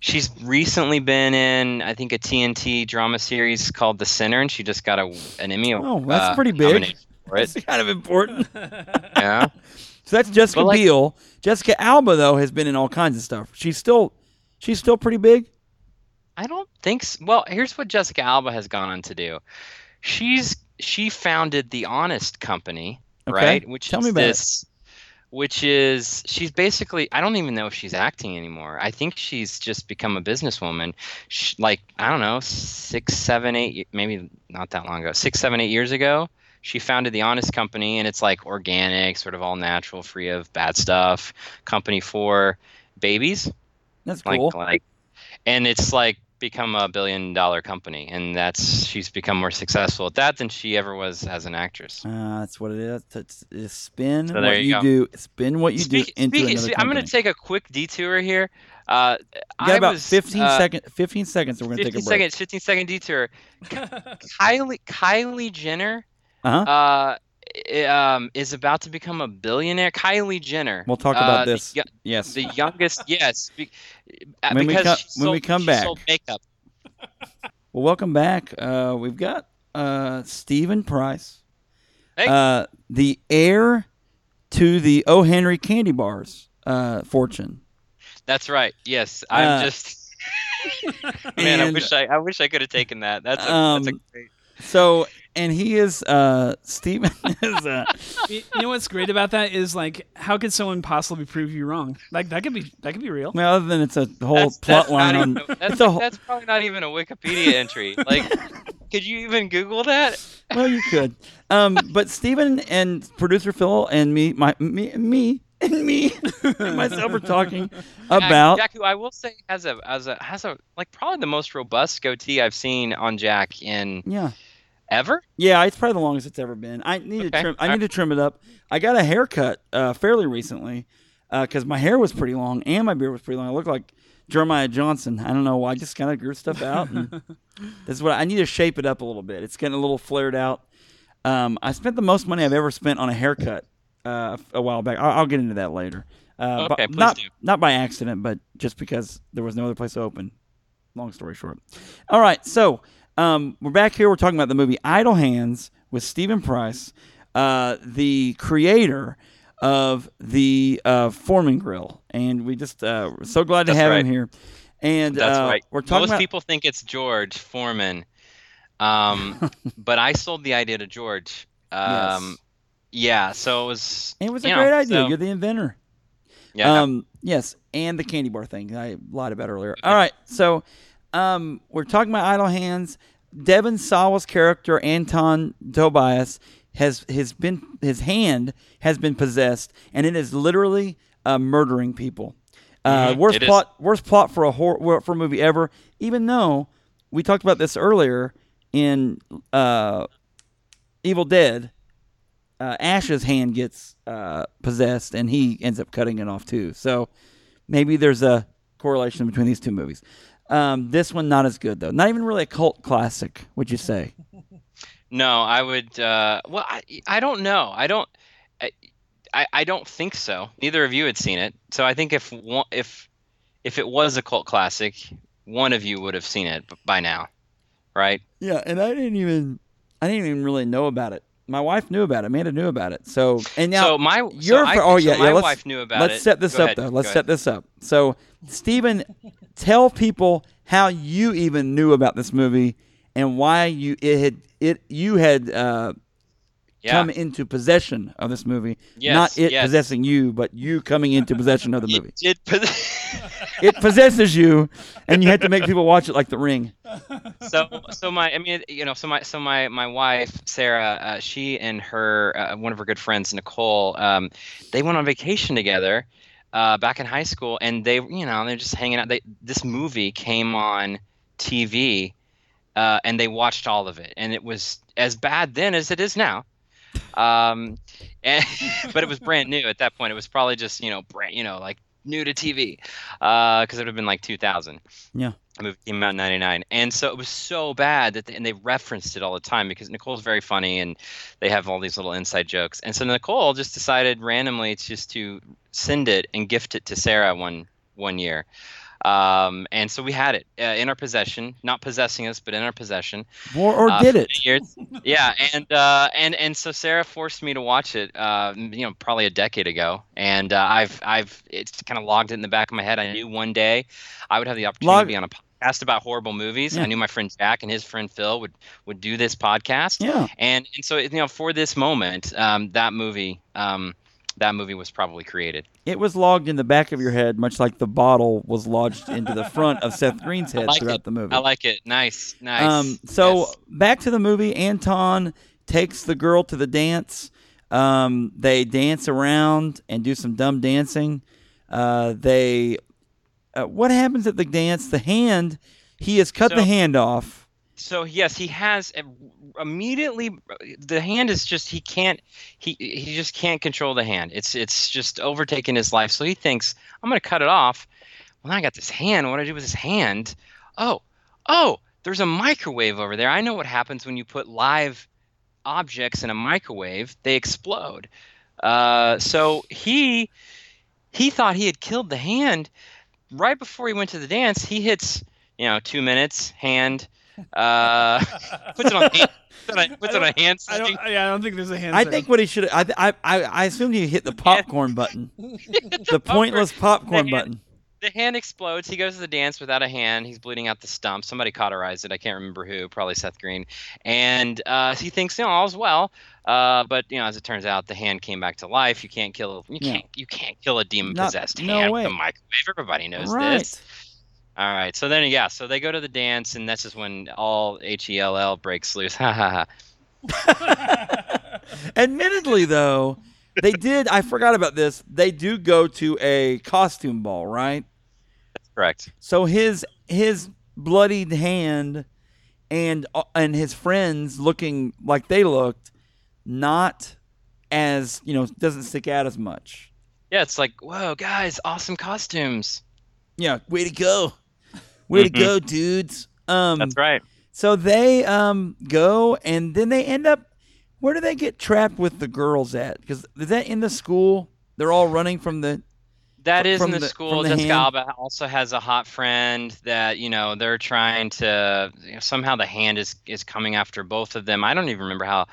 she's recently been in I think a TNT drama series called The Sinner, and she just got a an Emmy. Oh, that's uh, pretty big. nomination It's kind of important. Yeah. So that's Jessica But, like- Biel. Jessica Alba though has been in all kinds of stuff. She's still, she's still pretty big. I don't think so. Well, here's what Jessica Alba has gone on to do. She's she founded the Honest Company, Okay. right? Which Tell is me about it. this, which is she's basically I don't even know if she's acting anymore. I think she's just become a businesswoman. She, like I don't know, six, seven, eight, maybe not that long ago, six, seven, eight years ago. She founded the Honest Company, and it's like organic, sort of all natural, free of bad stuff. Company for babies That's like cool. like and it's like become a billion dollar company and that's she's become more successful at that than she ever was as an actress Uh, that's what it is. It's, it's spin So what you, you do. Spin what you Speak- do into speak- i'm going to take a quick detour here uh You I got about was, 15 uh, second- 15 seconds. We're gonna take a break. seconds 15 second detour kylie kylie jenner Uh-huh. uh i- um is about to become a billionaire kylie jenner We'll talk uh, about the this. yo- Yes. the youngest yes be, uh, When we because co- she when we come back. sold makeup Well, welcome back. Uh, we've got uh, Stephen Price, Hey. uh, the heir to the O. Henry candy bars uh, fortune. That's right. Yes, I'm Uh, just. Man, I wish I, I wish I could have taken that. That's a, that's a Um, great. So, and he is uh, Stephen is uh, you you know what's great about that is like, how could someone possibly prove you wrong? Like that could be that could be real. well, other than it's a whole That's, plot that's line on. even, that's, a whole- that's probably not even a Wikipedia entry. Like, could you even Google that? well, you could. Um, but Stephen and producer Phil and me, my me, me and me and myself are talking about. Jack, who I will say has a has a has a like probably the most robust goatee I've seen on Jack in Yeah. Ever. Yeah, it's probably the longest it's ever been. I need to trim. I need to trim it up. I got a haircut uh, fairly recently because my hair was pretty long and my beard was pretty long. I looked like Jeremiah Johnson. I don't know why. I just kind of grew stuff out. And this is what I need to shape it up a little bit. It's getting a little flared out. Um, I spent the most money I've ever spent on a haircut uh, a while back. I'll, I'll get into that later. Uh, but Okay, please not do. not by accident, but just because there was no other place to open. Long story short. All right, so um, we're back here. We're talking about the movie Idle Hands with Stephen Price, uh, the creator of the uh, Foreman Grill, and we just uh, we're so glad to That's have right. him here. And That's uh, right. we're talking Most about people think it's George Foreman, um, but I sold the idea to George. Um, Yeah, so it was. it was a great know, idea. so- You're the inventor. yeah. Um, yes, and the candy bar thing I lied about earlier. All right, so um, we're talking about Idle Hands. Devon Sawa's character Anton Tobias has has been his hand has been possessed, and it is literally uh, murdering people. Uh, Mhm, worst it is. plot, worst plot for a horror for a movie ever. Even though we talked about this earlier in uh, Evil Dead, uh, Ash's hand gets uh, possessed and he ends up cutting it off too. So maybe there's a correlation between these two movies. Um, this one not as good though. Not even really a cult classic. Would you say? No, I would. Uh, well, I, I don't know. I don't. I, I, I don't think so. Neither of you had seen it, so I think if one, if if it was a cult classic, one of you would have seen it by now, right? Yeah, and I didn't even I didn't even really know about it. My wife knew about it. Amanda knew about it. So and now so my you're so I, for- oh, so yeah, my yeah, let's- wife knew about it. let's set this Go up ahead, though. Let's go set ahead. this up. So Stephen, tell people how you even knew about this movie and why you it had it you had uh, Yeah. come into possession of this movie. Yes, Not it yes. possessing you, but you coming into possession of the movie. It pos- It possesses you, and you had to make people watch it like The Ring. so so my I mean you know so my so my my wife Sarah uh, she and her uh, one of her good friends Nicole um, they went on vacation together uh, back in high school and they you know they're just hanging out. They this movie came on TV uh, and they watched all of it and it was as bad then as it is now. Um, and, but it was brand new at that point. It was probably just you know brand you know like new to TV because it would have been like 2000 the movie came out in 99 and so it was so bad that they, and they referenced it all the time because nicole's very funny and they have all these little inside jokes and so nicole just decided randomly just to send it and gift it to sarah one one year um, and so we had it uh, in our possession not possessing us but in our possession Or, or uh, did it? years. yeah, and uh, and and so Sarah forced me to watch it. Uh, you know, probably a decade ago, and uh, I've I've it's kind of logged it in the back of my head. I knew one day I would have the opportunity Log- to be on a podcast about horrible movies. Yeah. I knew my friend Jack and his friend Phil would would do this podcast, Yeah. and and so you know for this moment, um, that movie. Um, that movie was probably created. It was logged in the back of your head, much like the bottle was lodged into the front of Seth Green's head like throughout it. the movie. I like it. Nice, nice. Um, so Yes. back to the movie. Anton takes the girl to the dance. Um, they dance around and do some dumb dancing. Uh, they, uh, what happens at the dance? The hand, he has cut the hand off. so yes he has immediately the hand is just he can't he he just can't control the hand. It's it's just overtaking his life. So he thinks i'm going to cut it off. Well now i got this hand. What do i do with this hand? Oh oh there's a microwave over there. I know what happens when you put live objects in a microwave. They explode. Uh, so he he thought he had killed the hand right before he went to the dance he hits you know two minutes hand uh, puts it on hand, puts it on, puts it on a hand I don't. Yeah, I don't think there's a hand. I setting. think what he should. I, I I I assumed he hit the popcorn button, the pointless popcorn hand. button. The hand explodes. He goes to the dance without a hand. He's bleeding out the stump. Somebody cauterized it. I can't remember who. Probably Seth Green. And uh, he thinks, you know, all's well. Uh, but you know, as it turns out, the hand came back to life. You can't kill. You Yeah. can't. You can't kill a demon Not- possessed no hand way. with a microwave. Everybody knows Right. this. All right. So then, yeah. So they go to the dance, and that's just when all H E L L breaks loose. Ha ha ha. Admittedly, though, they did. I forgot about this. They do go to a costume ball, right? That's correct. So his his bloodied hand and uh, and his friends looking like they looked, not as you know, doesn't stick out as much. Yeah. It's like, whoa, guys, awesome costumes. Yeah, way to go, way to Mhm. go, dudes. Um, That's right. So they um go and then they end up. Where do they get trapped with the girls at? Because is that in the school? They're all running from the. That is in the, the- school. the Jessica hand? Alba also has a hot friend that you know they're trying to. You know, somehow the hand is is coming after both of them. I don't even remember how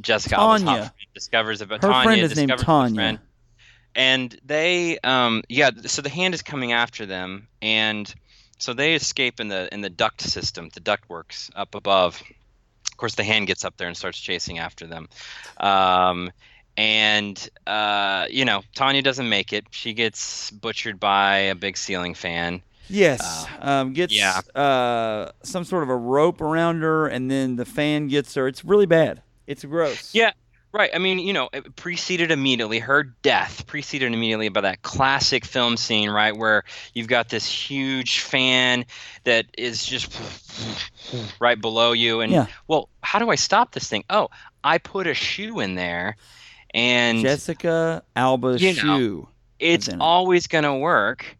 Jessica Alba's hot friend discovers about Her Tanya friend is named Tanya. and they um yeah so the hand is coming after them and so they escape in the in the duct system the duct works up above course the hand gets up there and starts chasing after them um and uh you know tanya doesn't make it she gets butchered by a big ceiling fan Yes, um, gets yeah. uh, some sort of a rope around her, and then the fan gets her. It's really bad. It's gross. Yeah, right. I mean, you know, it preceded immediately her death, preceded immediately by that classic film scene, right, where you've got this huge fan that is just right below you, and Yeah. well, how do I stop this thing? Oh, I put a shoe in there, and Jessica Alba's You know. shoe. it's always gonna work.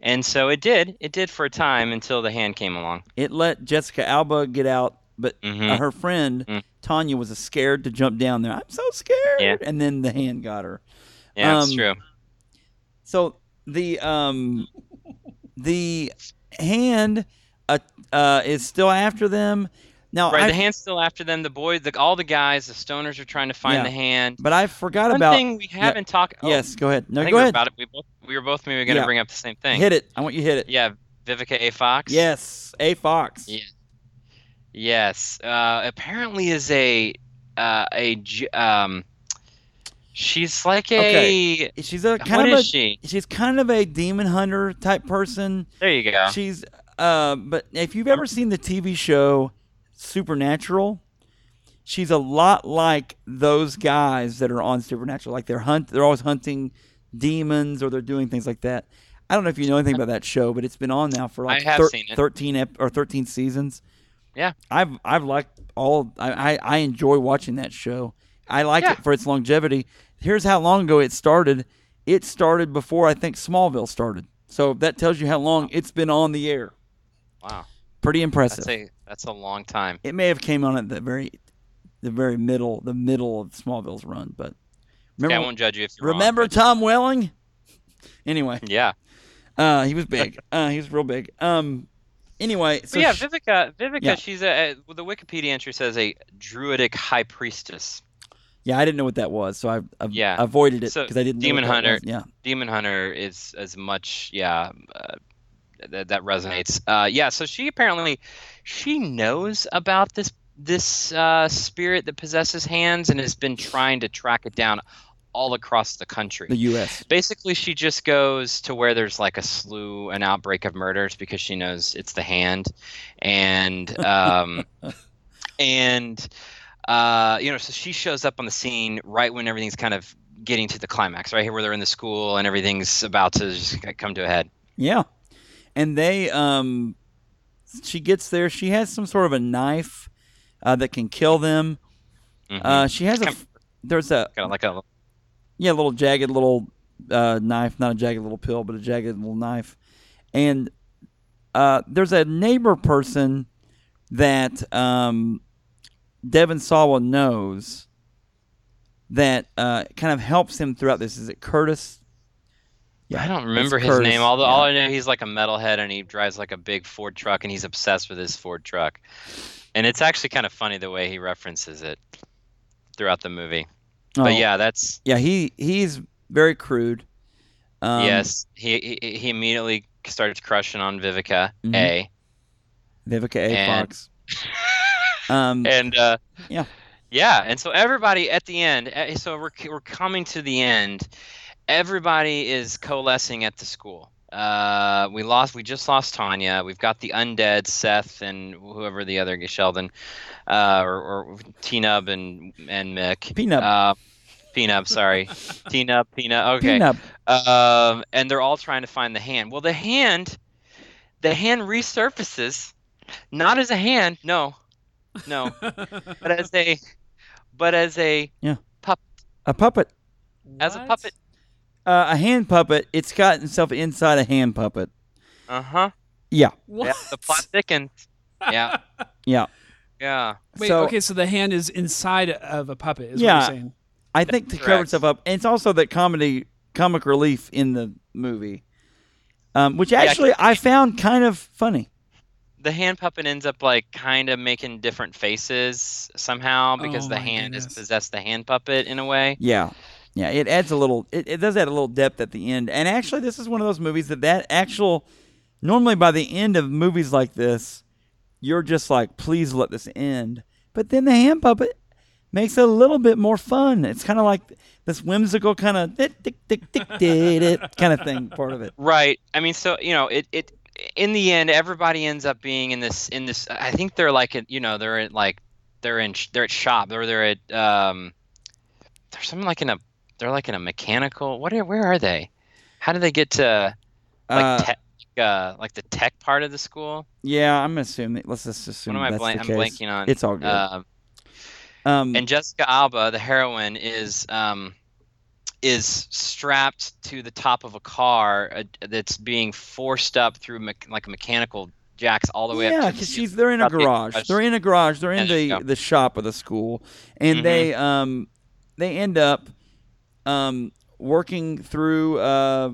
And so it did. It did for a time until the hand came along. It let Jessica Alba get out, but Mhm. uh, her friend Mm. Tanya was scared to jump down there. I'm so scared. Yeah. And then the hand got her. Yeah, Um, true. So the um the hand uh, uh is still after them. Now Right, I the hand's still after them. The boy, the, all the guys, the stoners are trying to find Yeah. the hand. but I forgot about. One about thing we haven't talked. Oh, Yes, go ahead. No, I think go ahead. about it. We both we were both maybe going to Yeah. bring up the same thing. Hit it. I want you to hit it. Yeah, Vivica A. Fox. Yes, A Fox. Yeah. Yes. Uh, apparently is a uh, a um, she's like a Okay. She's a kind what of is a she? she's kind of a demon hunter type person. There you go. She's uh but if you've ever seen the TV show Supernatural, she's a lot like those guys that are on Supernatural. Like they're hunt they're always hunting demons or they're doing things like that. I don't know if you know anything about that show, but it's been on now for like I have thir-. 13 ep- or 13 seasons. Yeah. I've I've liked all I, I, I enjoy watching that show. I like Yeah. it for its longevity. Here's how long ago it started. It started before I think Smallville started. So that tells you how long it's been on the air. wow, Pretty impressive. that's a that's a long time. it may have came on at the very the very middle the middle of Smallville's run, but Yeah, I won't judge you if you're wrong, remember but- Tom Welling? Anyway, yeah. uh, he was big. Uh, he was real big. Um, anyway, so yeah, sh- Vivica. Vivica. Yeah. She's a, a the Wikipedia entry says a druidic high priestess. yeah, I didn't know what that was, so I, I Yeah. avoided it So, because I didn't. Demon Hunter. Yeah. Demon Hunter is as much yeah uh, that that resonates. Uh, yeah, so she apparently she knows about this this uh, spirit that possesses hands and has been trying to track it down all across the country. The U.S. Basically, she just goes to where there's like a slew, an outbreak of murders because she knows it's the hand, and um, and uh, you know, so she shows up on the scene right when everything's kind of getting to the climax, right here where they're in the school and everything's about to just come to a head. Yeah, and they um, she gets there. She has some sort of a knife uh, that can kill them. Mhm. Uh, she has a there's a Kind of like a yeah a little jagged little uh, knife, not a jagged little pill, but a jagged little knife, and uh, there's a neighbor person that um, Devon Sawa knows that uh, kind of helps him throughout this. Is it Curtis? Yeah, I don't remember his Curtis, name. Although all yeah. I know he's like a metalhead and he drives like a big Ford truck and he's obsessed with his Ford truck. And it's actually kind of funny the way he references it throughout the movie. Oh, But yeah, that's yeah, he he's very crude. Um, yes. He, he he immediately starts crushing on Vivica Mhm. A. Vivica A. And- Fox. Um, and uh, Yeah. yeah, and so everybody at the end. eh, So we're we're coming to the end. Everybody is coalescing at the school. Uh, we lost. We just lost Tanya. We've got the undead Seth and whoever the other Sheldon, uh, or, or Pnub and and Mick. Peanut. Uh, Peanut. Sorry, Pnub. Peanut. Okay. Peanut. Um, and they're all trying to find the hand. Well, the hand, the hand resurfaces, not as a hand, no, no, but as a, but as a yeah. puppet. A puppet. as a puppet. Uh, a hand puppet. It's got itself inside a hand puppet. Uh huh. Yeah. What? Yeah, the plot thickens. Yeah, Yeah. yeah. Wait, So- okay, so the hand is inside of a puppet, is Yeah. what you're saying. I think to cover Correct. itself up, and it's also that comedy, comic relief in the movie, um, which actually I found kind of funny. The hand puppet ends up like kind of making different faces somehow because Oh the my hand has goodness. possessed the hand puppet in a way. Yeah, yeah, it adds a little. It, it does add a little depth at the end, and actually, this is one of those movies that that actual. Normally, by the end of movies like this, you're just like, please let this end. But then the hand puppet makes it a little bit more fun. It's kind of like this whimsical kind of tick tick tick tick tick kind of thing. Part of it. Right. I mean, so you know, it it in the end, everybody ends up being in this in this. I think they're like, you know, they're at like they're in they're at shop or they're at um, they're something like in a they're like in a mechanical. What are where are they? How do they get to like Uh, tech? Uh, like the tech part of the school. yeah, I'm assuming. Let's just assume What am I the I'm blanking on. It's all good. Um, um, and Jessica Alba, the heroine, is um, is strapped to the top of a car uh, that's being forced up through me- like mechanical jacks all the way yeah, up to because the she's they're in a garage. They're in a garage. They're in the the shop of the school, and Mhm. they um they end up um working through. Uh,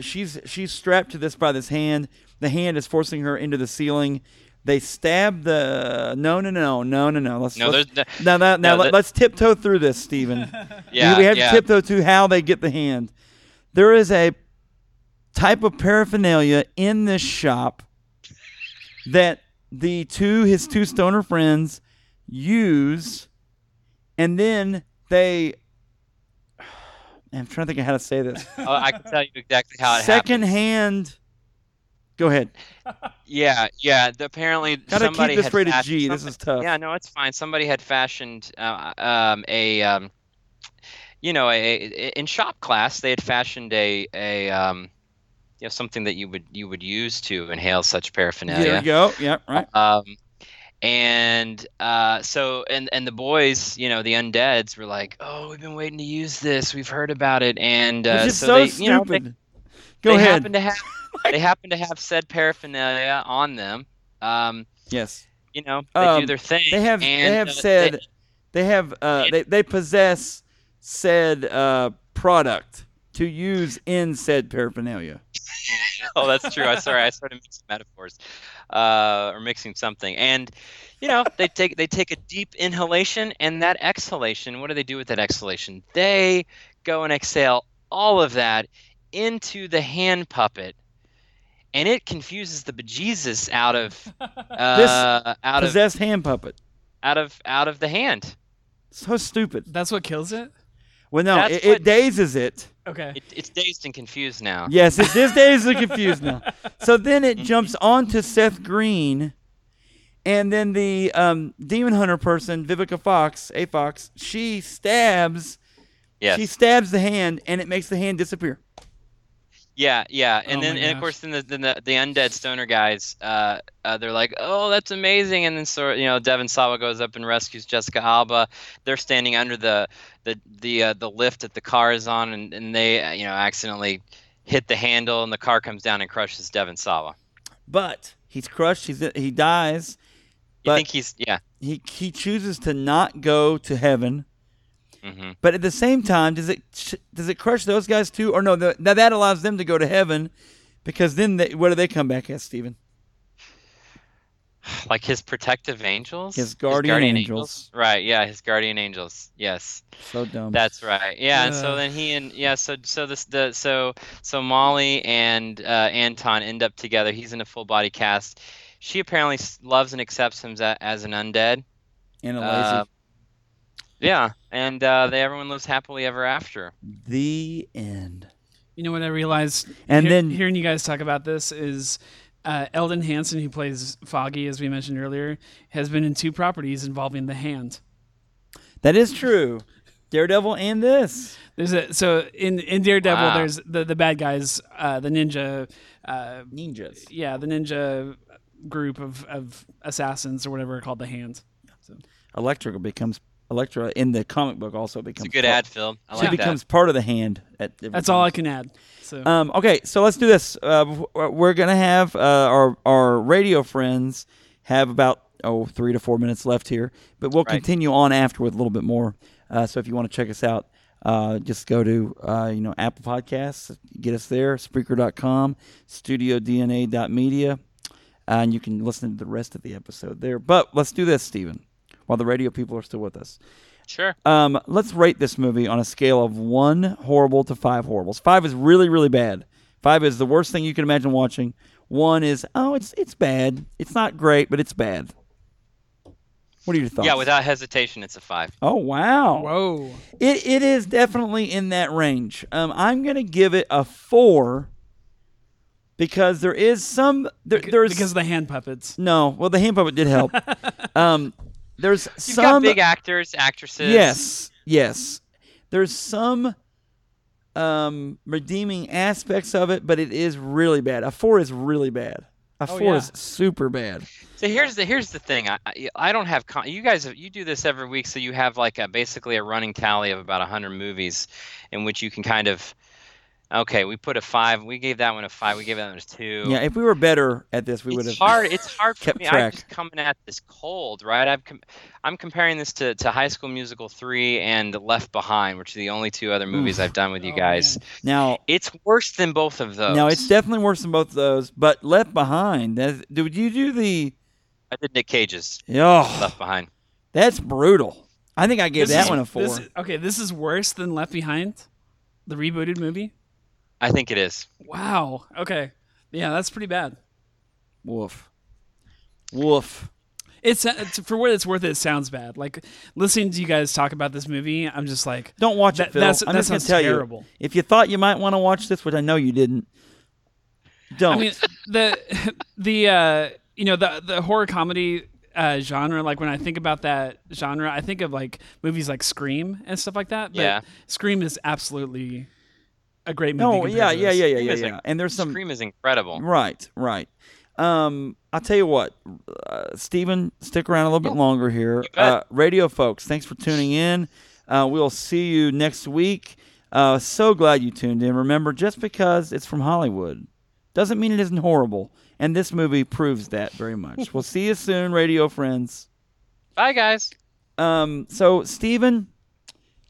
she's she's strapped to this by this hand. The hand is forcing her into the ceiling. They stab the no no no no no no. Let's No, let's, no, now now, now no, let, that- us tiptoe through this, Stephen. yeah, we have yeah. to tiptoe to how they get the hand. There is a type of paraphernalia in this shop that the two his two stoner friends use and then they. I'm trying to think of how to say this. Oh, I can tell you exactly how it Second happened. hand. Go ahead. Yeah, yeah. The, apparently, Gotta somebody keep this had rated fashioned G. This is tough. Yeah, no, it's fine. Somebody had fashioned uh, um, a, um, you know, a, a, in shop class they had fashioned a a um, you know something that you would you would use to inhale such paraphernalia. There you go. Yeah, right. Um, and uh, so and and the boys, you know, the undeads were like, "Oh, we've been waiting to use this. We've heard about it." And uh, so, so, they, stupid. you know, they, go they ahead. happen to have they happen to have said paraphernalia on them. Um, yes. you know, they Um, do their thing. They have and, they have uh, said they have uh, it- they they possess said uh, product to use in said paraphernalia. oh, that's true. I sorry, I started mixing metaphors, uh, or mixing something. And you know, they take they take a deep inhalation, and that exhalation. What do they do with that exhalation? They go and exhale all of that into the hand puppet, and it confuses the bejesus out of uh, out of Possessed hand puppet. out of out of the hand. So stupid. That's what kills it. Well, no, it, it dazes it. Okay. It, it's dazed and confused now. Yes, it is dazed and confused now. So then it jumps onto Seth Green, and then the um, demon hunter person, Vivica Fox, a Fox, she stabs. Yes. She stabs the hand, and it makes the hand disappear. Yeah, yeah, and Oh then and of course then the, then the the undead stoner guys, uh, uh, they're like, oh, that's amazing, and then so you know Devon Sawa goes up and rescues Jessica Alba. They're standing under the the the uh, the lift that the car is on, and, and they uh, you know accidentally hit the handle, and the car comes down and crushes Devon Sawa. But he's crushed. He's he dies. You think he's yeah? he he chooses to not go to heaven. Hmm But at the same time, does it does it crush those guys too, or no? The, now that allows them to go to heaven, because then they, what do they come back as, Stephen? Like his protective angels, His guardian angels. Right? Yeah, his guardian angels. Yes. So dumb. That's right. Yeah, and so then he and yeah, so so this the so so Molly and uh, Anton end up together. He's in a full body cast. She apparently loves and accepts him as, as an undead. and a lazy. Uh, yeah, and uh, they everyone lives happily ever after. the end. You know what I realized? And hear- then- hearing you guys talk about this is uh, Elden Henson, who plays Foggy, as we mentioned earlier, has been in two properties involving the hand. That is true. Daredevil and this. There's a so in in Daredevil, Wow. there's the the bad guys, uh, the ninja, uh, Ninjas. yeah, the ninja group of of assassins or whatever are called the hand. Electrical becomes Elektra in the comic book also becomes It's becomes a good part, ad, Phil. I like She like becomes part of the hand. At different That's all I can add. So Um, okay, so let's do this. Uh, we're gonna have uh, our our radio friends have about oh three to four minutes left here, but we'll Right. continue on after with a little bit more. Uh, so if you want to check us out, uh, just go to uh, you know Apple Podcasts, get us there, Spreaker.com, StudioDNA.media, and you can listen to the rest of the episode there. But let's do this, Stephen, while the radio people are still with us. Sure. Um, let's rate this movie on a scale of one horrible to five horribles. Five is really, really bad. Five is the worst thing you can imagine watching. One is oh, it's it's bad. It's not great, but it's bad. What are your thoughts? Yeah, without hesitation, it's a five. Oh wow, whoa, it it is definitely in that range. Um, I'm gonna give it a four because there is some there, there's because of the hand puppets. no. Well, the hand puppet did help. um, there's You've some got big actors, actresses. Yes, yes. There's some um, redeeming aspects of it, but it is really bad. A four is really bad. A Oh, four yeah. is super bad. So here's the here's the thing. I I- I don't have con- you guys you do this every week, so you have like a, basically a running tally of about hundred movies, in which you can kind of. Okay, we put a five. We gave that one a five. We gave that one a two. Yeah, if we were better at this, we would have it's hard. It's hard for me. track. I'm just coming at this cold, right? I'm com- I'm comparing this to, to High School Musical three and Left Behind, which are the only two other movies I've done with you Oh, guys. man. Now, It's worse than both of those. now it's definitely worse than both of those. But Left Behind, that, did you do the? I did Nick Cage's Oh, Left Behind. that's brutal. I think I gave This that is- one a four. this- okay, this is worse than Left Behind, the rebooted movie. I think it is. Wow. Okay. Yeah, that's pretty bad. Woof. Woof. It's, it's for what it's worth. It sounds bad. Like listening to you guys talk about this movie, I'm just like, Don't watch That- it, Phil. that's- I'm that just gonna sounds tell terrible. you. If you thought you might want to watch this, which I know you didn't, don't. I mean, the the uh, you know the the horror comedy uh, genre. Like when I think about that genre, I think of like movies like Scream and stuff like that. But Yeah. Scream is absolutely a great movie. no, compared yeah, yeah, yeah, yeah, yeah, yeah. And there's some Scream is incredible. right, right. Um, I'll tell you what, uh, Stephen, stick around a little bit longer here. Uh, radio folks, thanks for tuning in. Uh, we'll see you next week. Uh, so glad you tuned in. Remember, just because it's from Hollywood doesn't mean it isn't horrible. And this movie proves that very much. we'll see you soon, radio friends. Bye, guys. Um, so Stephen,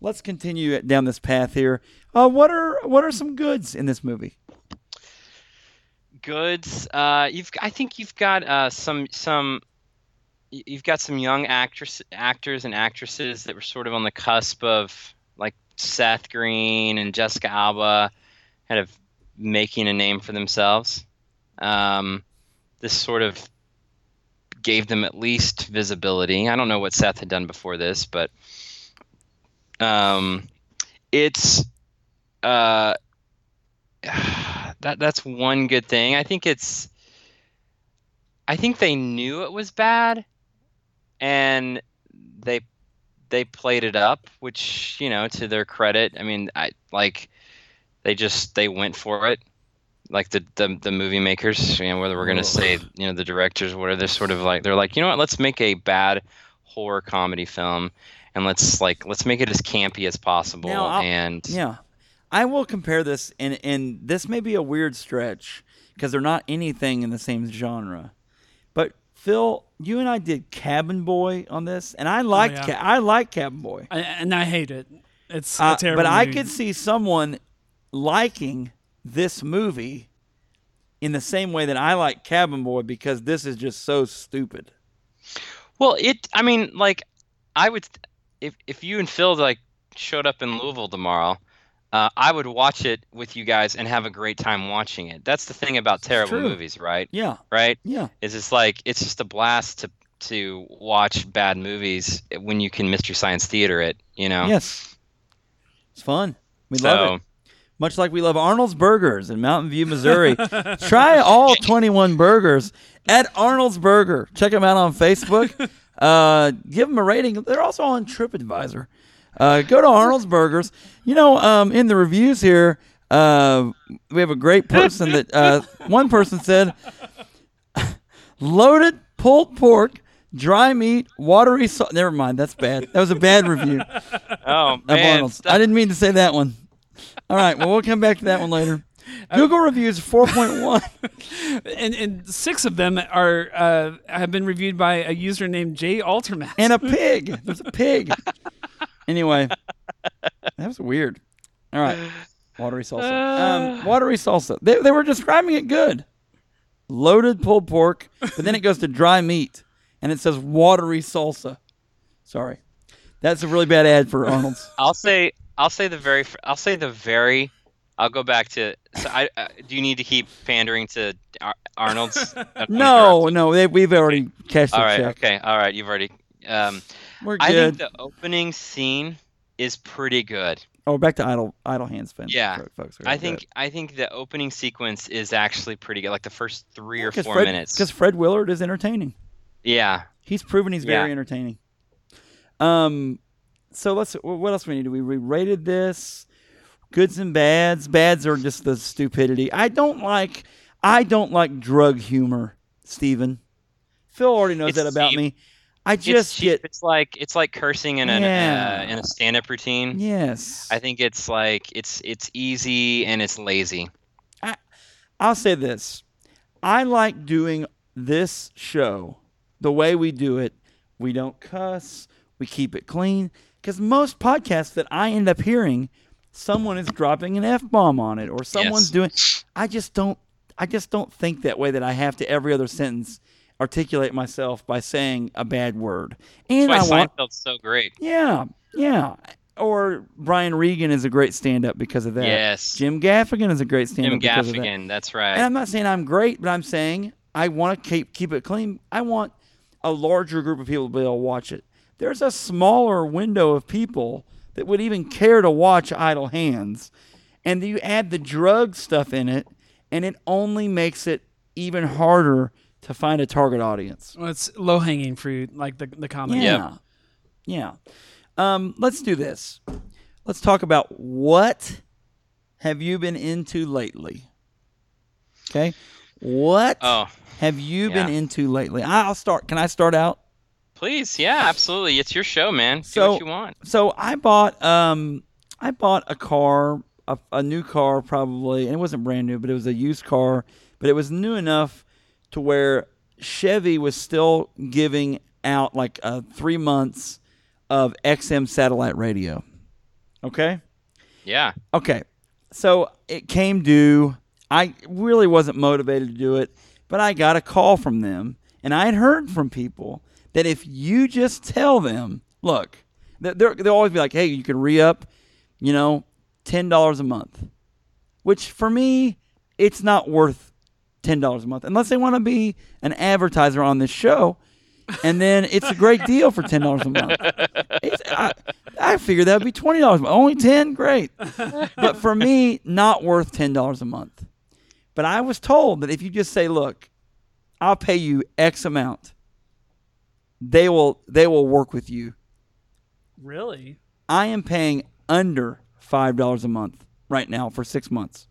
let's continue down this path here. Uh, what are what are some goods in this movie? goods. Uh, you've I think you've got uh, some some you've got some young actress actors and actresses that were sort of on the cusp of like Seth Green and Jessica Alba, kind of making a name for themselves. Um, this sort of gave them at least visibility. I don't know what Seth had done before this, but um, it's uh, that that's one good thing. I think it's I think they knew it was bad and they they played it up, which, you know, to their credit, I mean, I like they just they went for it. Like the the, the movie makers, you know, whether we're gonna say, you know, the directors, whatever, they're sort of like they're like, you know what, let's make a bad horror comedy film and let's like let's make it as campy as possible Now, and Yeah, I will compare this, and and this may be a weird stretch because they're not anything in the same genre. But Phil, you and I did Cabin Boy on this, and I liked yeah. Ca- I like Cabin Boy. I, and I hate it. It's Uh, a terrible. but I could see someone liking this movie in the same way that I like Cabin Boy because this is just so stupid. Well, it. I mean, like, I would, if if you and Phil like showed up in Louisville tomorrow, uh, I would watch it with you guys and have a great time watching it. That's the thing about terrible movies, right? Yeah, Right? yeah. Is it's like it's just a blast to to watch bad movies when you can Mystery Science Theater it. You know. Yes. It's fun. We So love it. Much like we love Arnold's Burgers in Mountain View, Missouri. Try all 21 burgers at Arnold's Burger. Check them out on Facebook. Uh, give them a rating. They're also on TripAdvisor. Uh, go to Arnold's Burgers. You know, um, in the reviews here, uh, we have a great person that uh, one person said, loaded pulled pork, dry meat, watery salt. Never mind, that's bad. That was a bad review oh of man, Arnold's. I didn't mean to say that one. All right, well, we'll come back to that one later. Google reviews 4.1 and, and six of them are uh, have been reviewed by a user named Jay Altermat. and a pig. There's a pig. Anyway, that was weird. All right, watery salsa. Um, watery salsa. They, they were describing it good. Loaded pulled pork, but then it goes to dry meat, and it says watery salsa. Sorry, that's a really bad ad for Arnold's. I'll say I'll say the very I'll say the very I'll go back to so I uh, do you need to keep pandering to Ar- Arnold's? No, no, they, we've already cashed the All right. check. Okay. All right. You've already. Um, We're good. I think the opening scene is pretty good. oh, back to idle idle hands, fan. Yeah. folks. I think I think the opening sequence is actually pretty good. Like the first three or four Fred, minutes. because Fred Willard is entertaining. Yeah. He's proven he's very Yeah. entertaining. Um, so let's. What else we need? We we rated this. Goods and bads. Bads are just the stupidity. I don't like. I don't like drug humor, Stephen. Phil already knows It's that about cheap. me. I just cheap. get It's like it's like cursing in an Yeah. uh, in a stand-up routine. yes. I think it's like it's it's easy and it's lazy. I I'll say this. I like doing this show the way we do it. We don't cuss. We keep it clean. Because most podcasts that I end up hearing, someone is dropping an f bomb on it, or someone's Yes. doing. I just don't. I just don't think that way. That I have to every other sentence articulate myself by saying a bad word. And That's I why want. Seinfeld's so great. Yeah, yeah. Or Brian Regan is a great stand-up because of that. Yes. Jim Gaffigan is a great stand-up Jim because of that. Gaffigan. That's right. And I'm not saying I'm great, but I'm saying I want to keep keep it clean. I want a larger group of people to be able to watch it. There's a smaller window of people that would even care to watch Idle Hands, and you add the drug stuff in it, and it only makes it even harder to find a target audience. Well, it's low hanging fruit, like the the comedy. Yeah. Yeah. Um, let's do this. Let's talk about what have you been into lately? Okay. What Oh, have you been into lately? I'll start. Can I start out? Please, yeah, absolutely. It's your show, man. Do So- what you want. So I bought um I bought a car, a, a new car probably, and it wasn't brand new, but it was a used car, but it was new enough to where Chevy was still giving out like uh, three months of XM satellite radio. Okay. Yeah. Okay. So it came due. I really wasn't motivated to do it, but I got a call from them, and I had heard from people that if you just tell them, look, they'll always be like, hey, you can re up, you know, $10 a month, which for me, it's not worth $10 a month unless they want to be an advertiser on this show. And then it's a great deal for ten dollars a month. It's, I, I figured that would be twenty dollars. but Only ten, great. But for me, not worth ten dollars a month. But I was told that if you just say, "Look, I'll pay you X amount," they will they will work with you. Really? I am paying under five dollars a month right now for six months.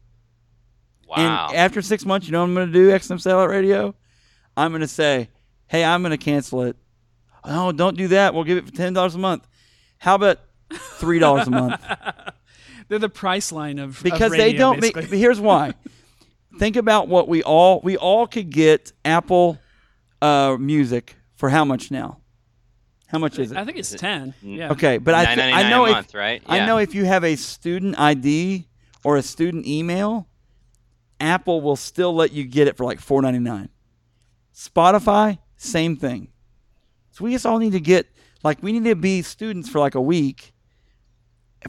Wow. And after six months, you know what I'm going to do? XM Satellite Radio. I'm going to say, "Hey, I'm going to cancel it." Oh, don't do that. We'll give it for ten dollars a month. How about three dollars a month? They're the price line of of because they don't make basically. here's why think about what we all we all could get apple uh, music for how much now how much is it I think it's ten. Mm. Yeah. okay but i, th- I know a if, month, right? i know if you have a student id or a student email apple will still let you get it for like 4.99 spotify same thing so we just all need to get like we need to be students for like a week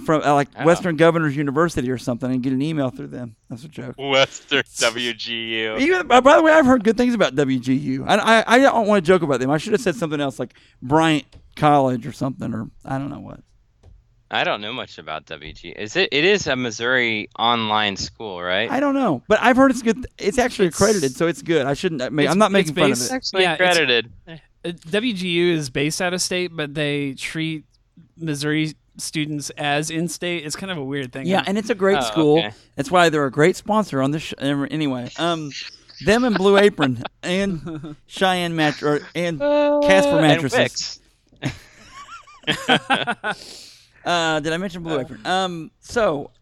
from uh, like Oh. western governors university or something and get an email through them that's a joke Western WGU. Even, by by the way, I've heard good things about WGU. I, I, I don't want to joke about them. I should have said something else like Bryant College or something, or I don't know what. I don't know much about WG. Is it? It is a Missouri online school, right? I don't know, but I've heard it's good. It's actually It's- accredited, so it's good. I shouldn't. I mean, I'm not it's making fun of based- it. actually Yeah, accredited. Uh, WGU is based out of state, but they treat Missouri students as in state. It's kind of a weird thing. Yeah, and it's a great Oh, school. okay. That's why they're a great sponsor on this. Sh- anyway, um, them and Blue Apron and Cheyenne match or and Casper And mattresses. Wix. Uh, did I mention Blue Apron? Um, so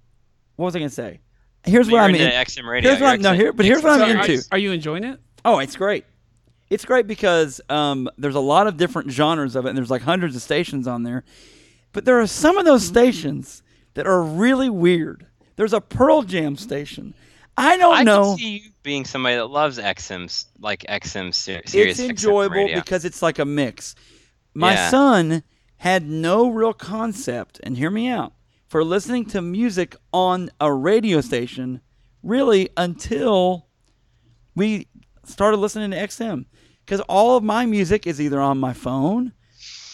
what was I gonna say? Here's So what I'm into in. XM radio. Here's what You're I'm, no here, but here's what I'm are, into. are you enjoying it? Oh, it's great. It's great because um, there's a lot of different genres of it, and there's like hundreds of stations on there. But there are some of those mm-hmm. stations that are really weird. There's a Pearl Jam station. I don't I know. can see you being somebody that loves XM's like XM ser- it's XM enjoyable because it's like a mix. My Yeah. son had no real concept, and hear me out, for listening to music on a radio station really until we started listening to XM. Because all of my music is either on my phone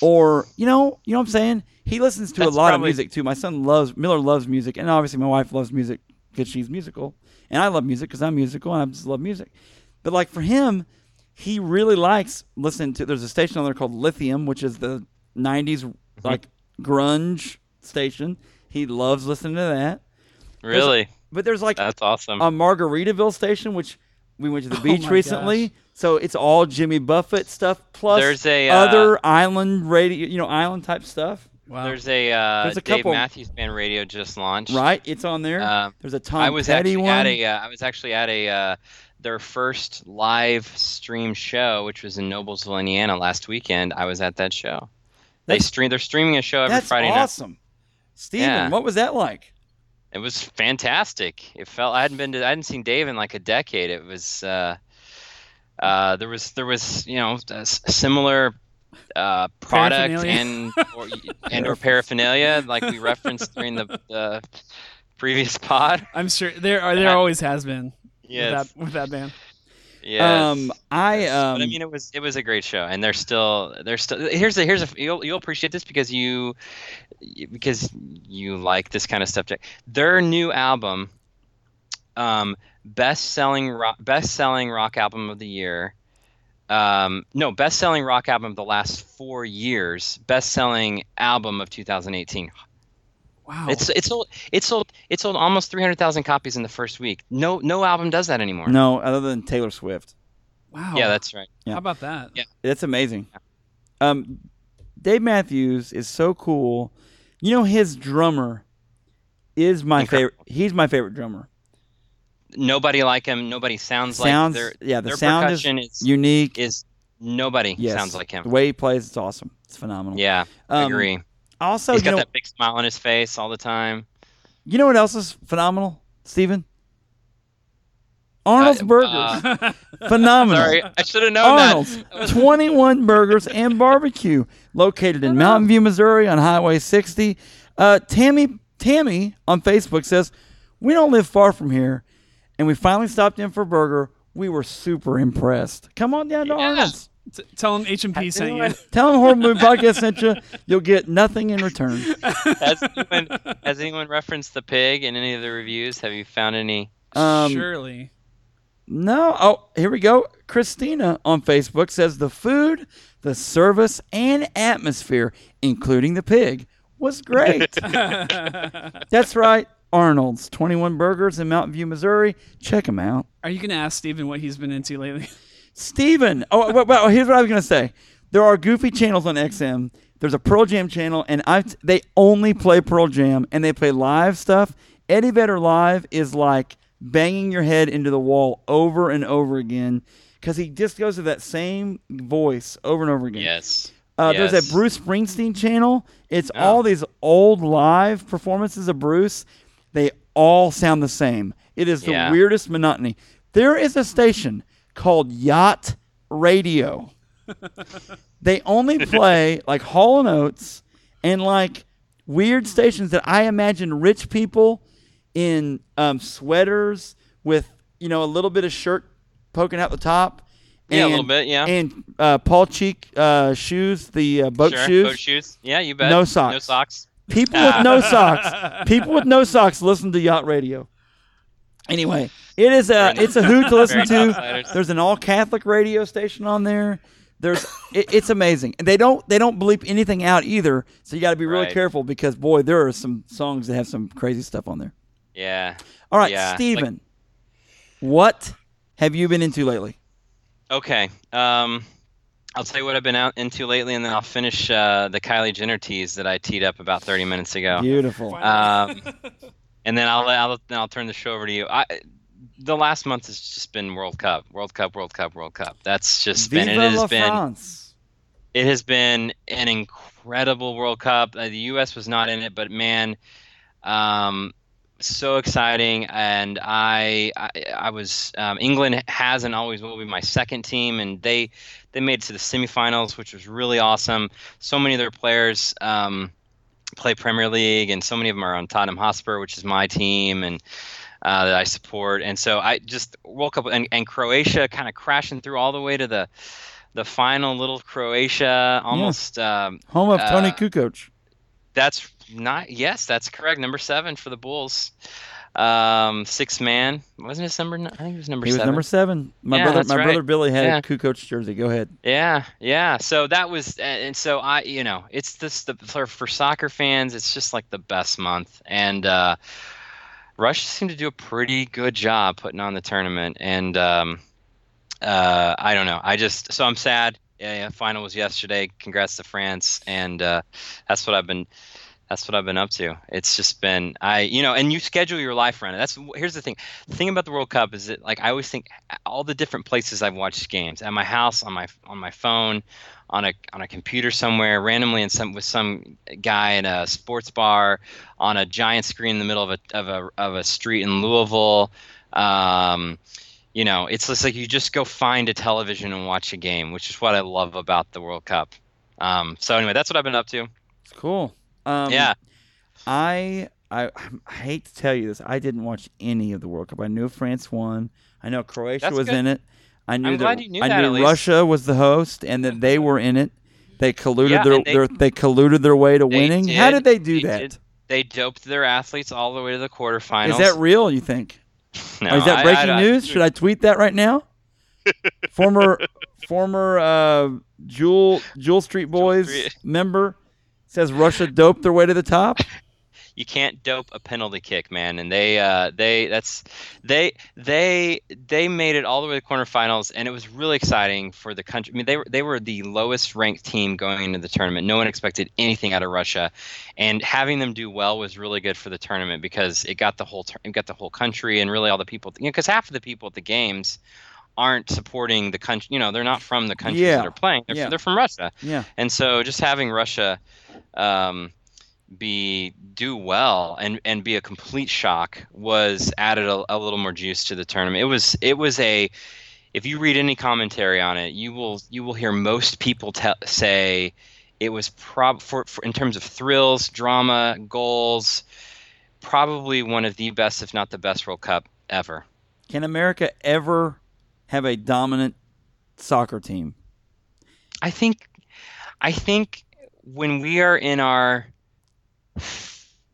or, you know, you know what I'm saying? He listens to That's a lot probably- of music too. My son loves, Miller loves music, and obviously my wife loves music because she's musical. And I love music because I'm musical and I just love music. But like for him, he really likes listening to. There's a station on there called Lithium, which is the '90s mm-hmm. like grunge station. He loves listening to that. really, But there's like that's awesome. a Margaritaville station, which we went to the Oh beach my recently. So it's all Jimmy Buffett stuff plus There's a, uh, other island radio, you know, island type stuff. Wow. There's a, uh, There's a Dave couple- Matthews Band radio just launched. Right? It's on there. Um, there's a Tom I was Petty actually one. at a. Uh, I was actually at a. Uh, their first live stream show, which was in Noblesville, Indiana, last weekend. I was at that show. They That's- stream. They're streaming a show every That's Friday night. awesome. Stephen, Yeah. what was that like? It was fantastic. It felt I hadn't been to I hadn't seen Dave in like a decade. It was uh, uh, there was there was you know similar uh, product and or, and or paraphernalia like we referenced during the, the previous pod. I'm sure there are there always has been Yes. with that with that band. Yes. Um, I um, but I mean, it was it was a great show, and they're still they're still here's a here's a you'll you'll appreciate this because you because you like this kind of stuff. Jack. Their new album, um, best selling rock best selling rock album of the year. Um, no, best selling rock album of the last four years. Best selling album of 2018. Wow. It's it's sold it's sold it's sold almost 300,000 copies in the first week. No no album does that anymore. no, other than Taylor Swift. wow. Yeah, that's right. Yeah. How about that? Yeah. That's amazing. Um, Dave Matthews is so cool. You know, his drummer is my Incredible. favorite. He's my favorite drummer. Nobody like him. Nobody sounds, Sounds, like their yeah, the their sound is percussion is, unique. is nobody Yes. sounds like him. The way he plays, it's awesome. It's phenomenal. Yeah, Um, agree. Also, He's got know, that big smile on his face all the time. you know what else is phenomenal, Stephen? Arnold's Uh, Burgers. uh, phenomenal. Sorry, I should have known Arnold's, that. 21 burgers and barbecue, located in Mountain View, Missouri, on Highway 60. Uh, Tammy, Tammy on Facebook says, "We don't live far from here, and we finally stopped in for a burger. We were super impressed. Come on down to Yeah. Arnold's. T- tell them H and P sent you. Tell them Horror Movie Podcast sent you. You'll get nothing in return. Has anyone, has anyone referenced the pig in any of the reviews? Have you found any? Um, Surely. No. Oh, here we go. Christina on Facebook says the food, the service, and atmosphere, including the pig, was great. That's right. Arnold's 21 Burgers in Mountain View, Missouri. Check them out. Are you gonna ask Stephen what he's been into lately? Stephen. Oh, well, well, here's what I was going to say. There are goofy channels on XM. There's a Pearl Jam channel, and I they only play Pearl Jam, and they play live stuff. Eddie Vedder Live is like banging your head into the wall over and over again because he just goes to that same voice over and over again. Yes. Uh, There's Yes. a Bruce Springsteen channel. It's Oh. all these old live performances of Bruce. They all sound the same. It is the Yeah. weirdest monotony. There is a station called Yacht Radio. they only play like Hall and Oates and like weird stations that I imagine rich people in um, sweaters with you know a little bit of shirt poking out the top. Yeah, a little bit, yeah. And uh, Paul Cheek uh, shoes, the uh, boat sure. shoes. Boat shoes. Yeah, you bet. No socks. No socks. People with no socks. People with no socks listen to yacht radio. Anyway, it is a it's a hoot to listen to. There's an all Catholic radio station on there. There's it, it's amazing. And they don't they don't bleep anything out either. So you got to be really Right. careful because boy, there are some songs that have some crazy stuff on there. Yeah. All right, Yeah, like- Stephen. what have you been into lately? Okay. Um, I'll tell you what I've been out into lately, and then I'll finish uh, the Kylie Jenner tease that I teed up about 30 minutes ago. Beautiful. Um, and then I'll, I'll then I'll turn the show over to you. I, the last month has just been World Cup, World Cup, World Cup, World Cup. That's just been it has la been France. it has been an incredible World Cup. Uh, the U.S. was not in it, but man, um, so exciting. And I, I, I was um, England has and always will be my second team, and they, they made it to the semifinals, which was really awesome. So many of their players um, play Premier League, and so many of them are on Tottenham Hotspur, which is my team, and. Uh, that I support, and so I just woke up and, and Croatia kind of crashing through all the way to the the final little Croatia almost um, Home of Toni uh, Kukoc. that's not yes that's correct number seven for the Bulls um six man wasn't his number I think it was number He was seven number seven. My Yeah, brother, my right. brother Billy had Yeah. a Kukoc jersey. Go ahead. yeah yeah so that was and and so I you know it's this the for, for soccer fans it's just like the best month and uh Russia seemed to do a pretty good job putting on the tournament and um uh I don't know I just so I'm sad yeah, yeah final was yesterday congrats to France and uh that's what I've been that's what I've been up to. It's just been I, you know, and you schedule your life around it. That's here's the thing. The thing about the World Cup is that like I always think all the different places I've watched games at my house, on my on my phone, on a on a computer somewhere, randomly in some with some guy at a sports bar, on a giant screen in the middle of a of a of a street in Louisville. Um, you know, it's just like you just go find a television and watch a game, which is what I love about the World Cup. Um, so anyway, that's what I've been up to. Cool. Um, yeah. I, I I hate to tell you this. I didn't watch any of the World Cup. I knew France won. I know Croatia That's was good. in it. I knew that knew I that, knew at least. Russia was the host and that they were in it. They colluded Yeah, their, they- their they colluded their way to winning. How did did. they do They that? did. They doped their athletes all the way to the quarterfinals. Is that real? You think? no, Or is that breaking I- I- news? Should I tweet that right now? former former uh, Jewel Jewel Street Boys Street. member says Russia doped their way to the top. you can't dope a penalty kick, man. And they, uh, they, that's, they, they, they made it all the way to the quarterfinals, and it was really exciting for the country. I mean, they were, they were the lowest ranked team going into the tournament. No one expected anything out of Russia, and having them do well was really good for the tournament because it got the whole, tur- it got the whole country and really all the people, you know, because half of the people at the games aren't supporting the country. You know, they're not from the countries Yeah. that are playing. They're, Yeah. they're from Russia. Yeah. And so just having Russia um, be do well and and be a complete shock was added a, a little more juice to the tournament. It was it was a if you read any commentary on it, you will you will hear most people te- say it was prob for, for in terms of thrills, drama, goals, probably one of the best, if not the best, World Cup ever. Can America ever have a dominant soccer team? I think I think when we are in our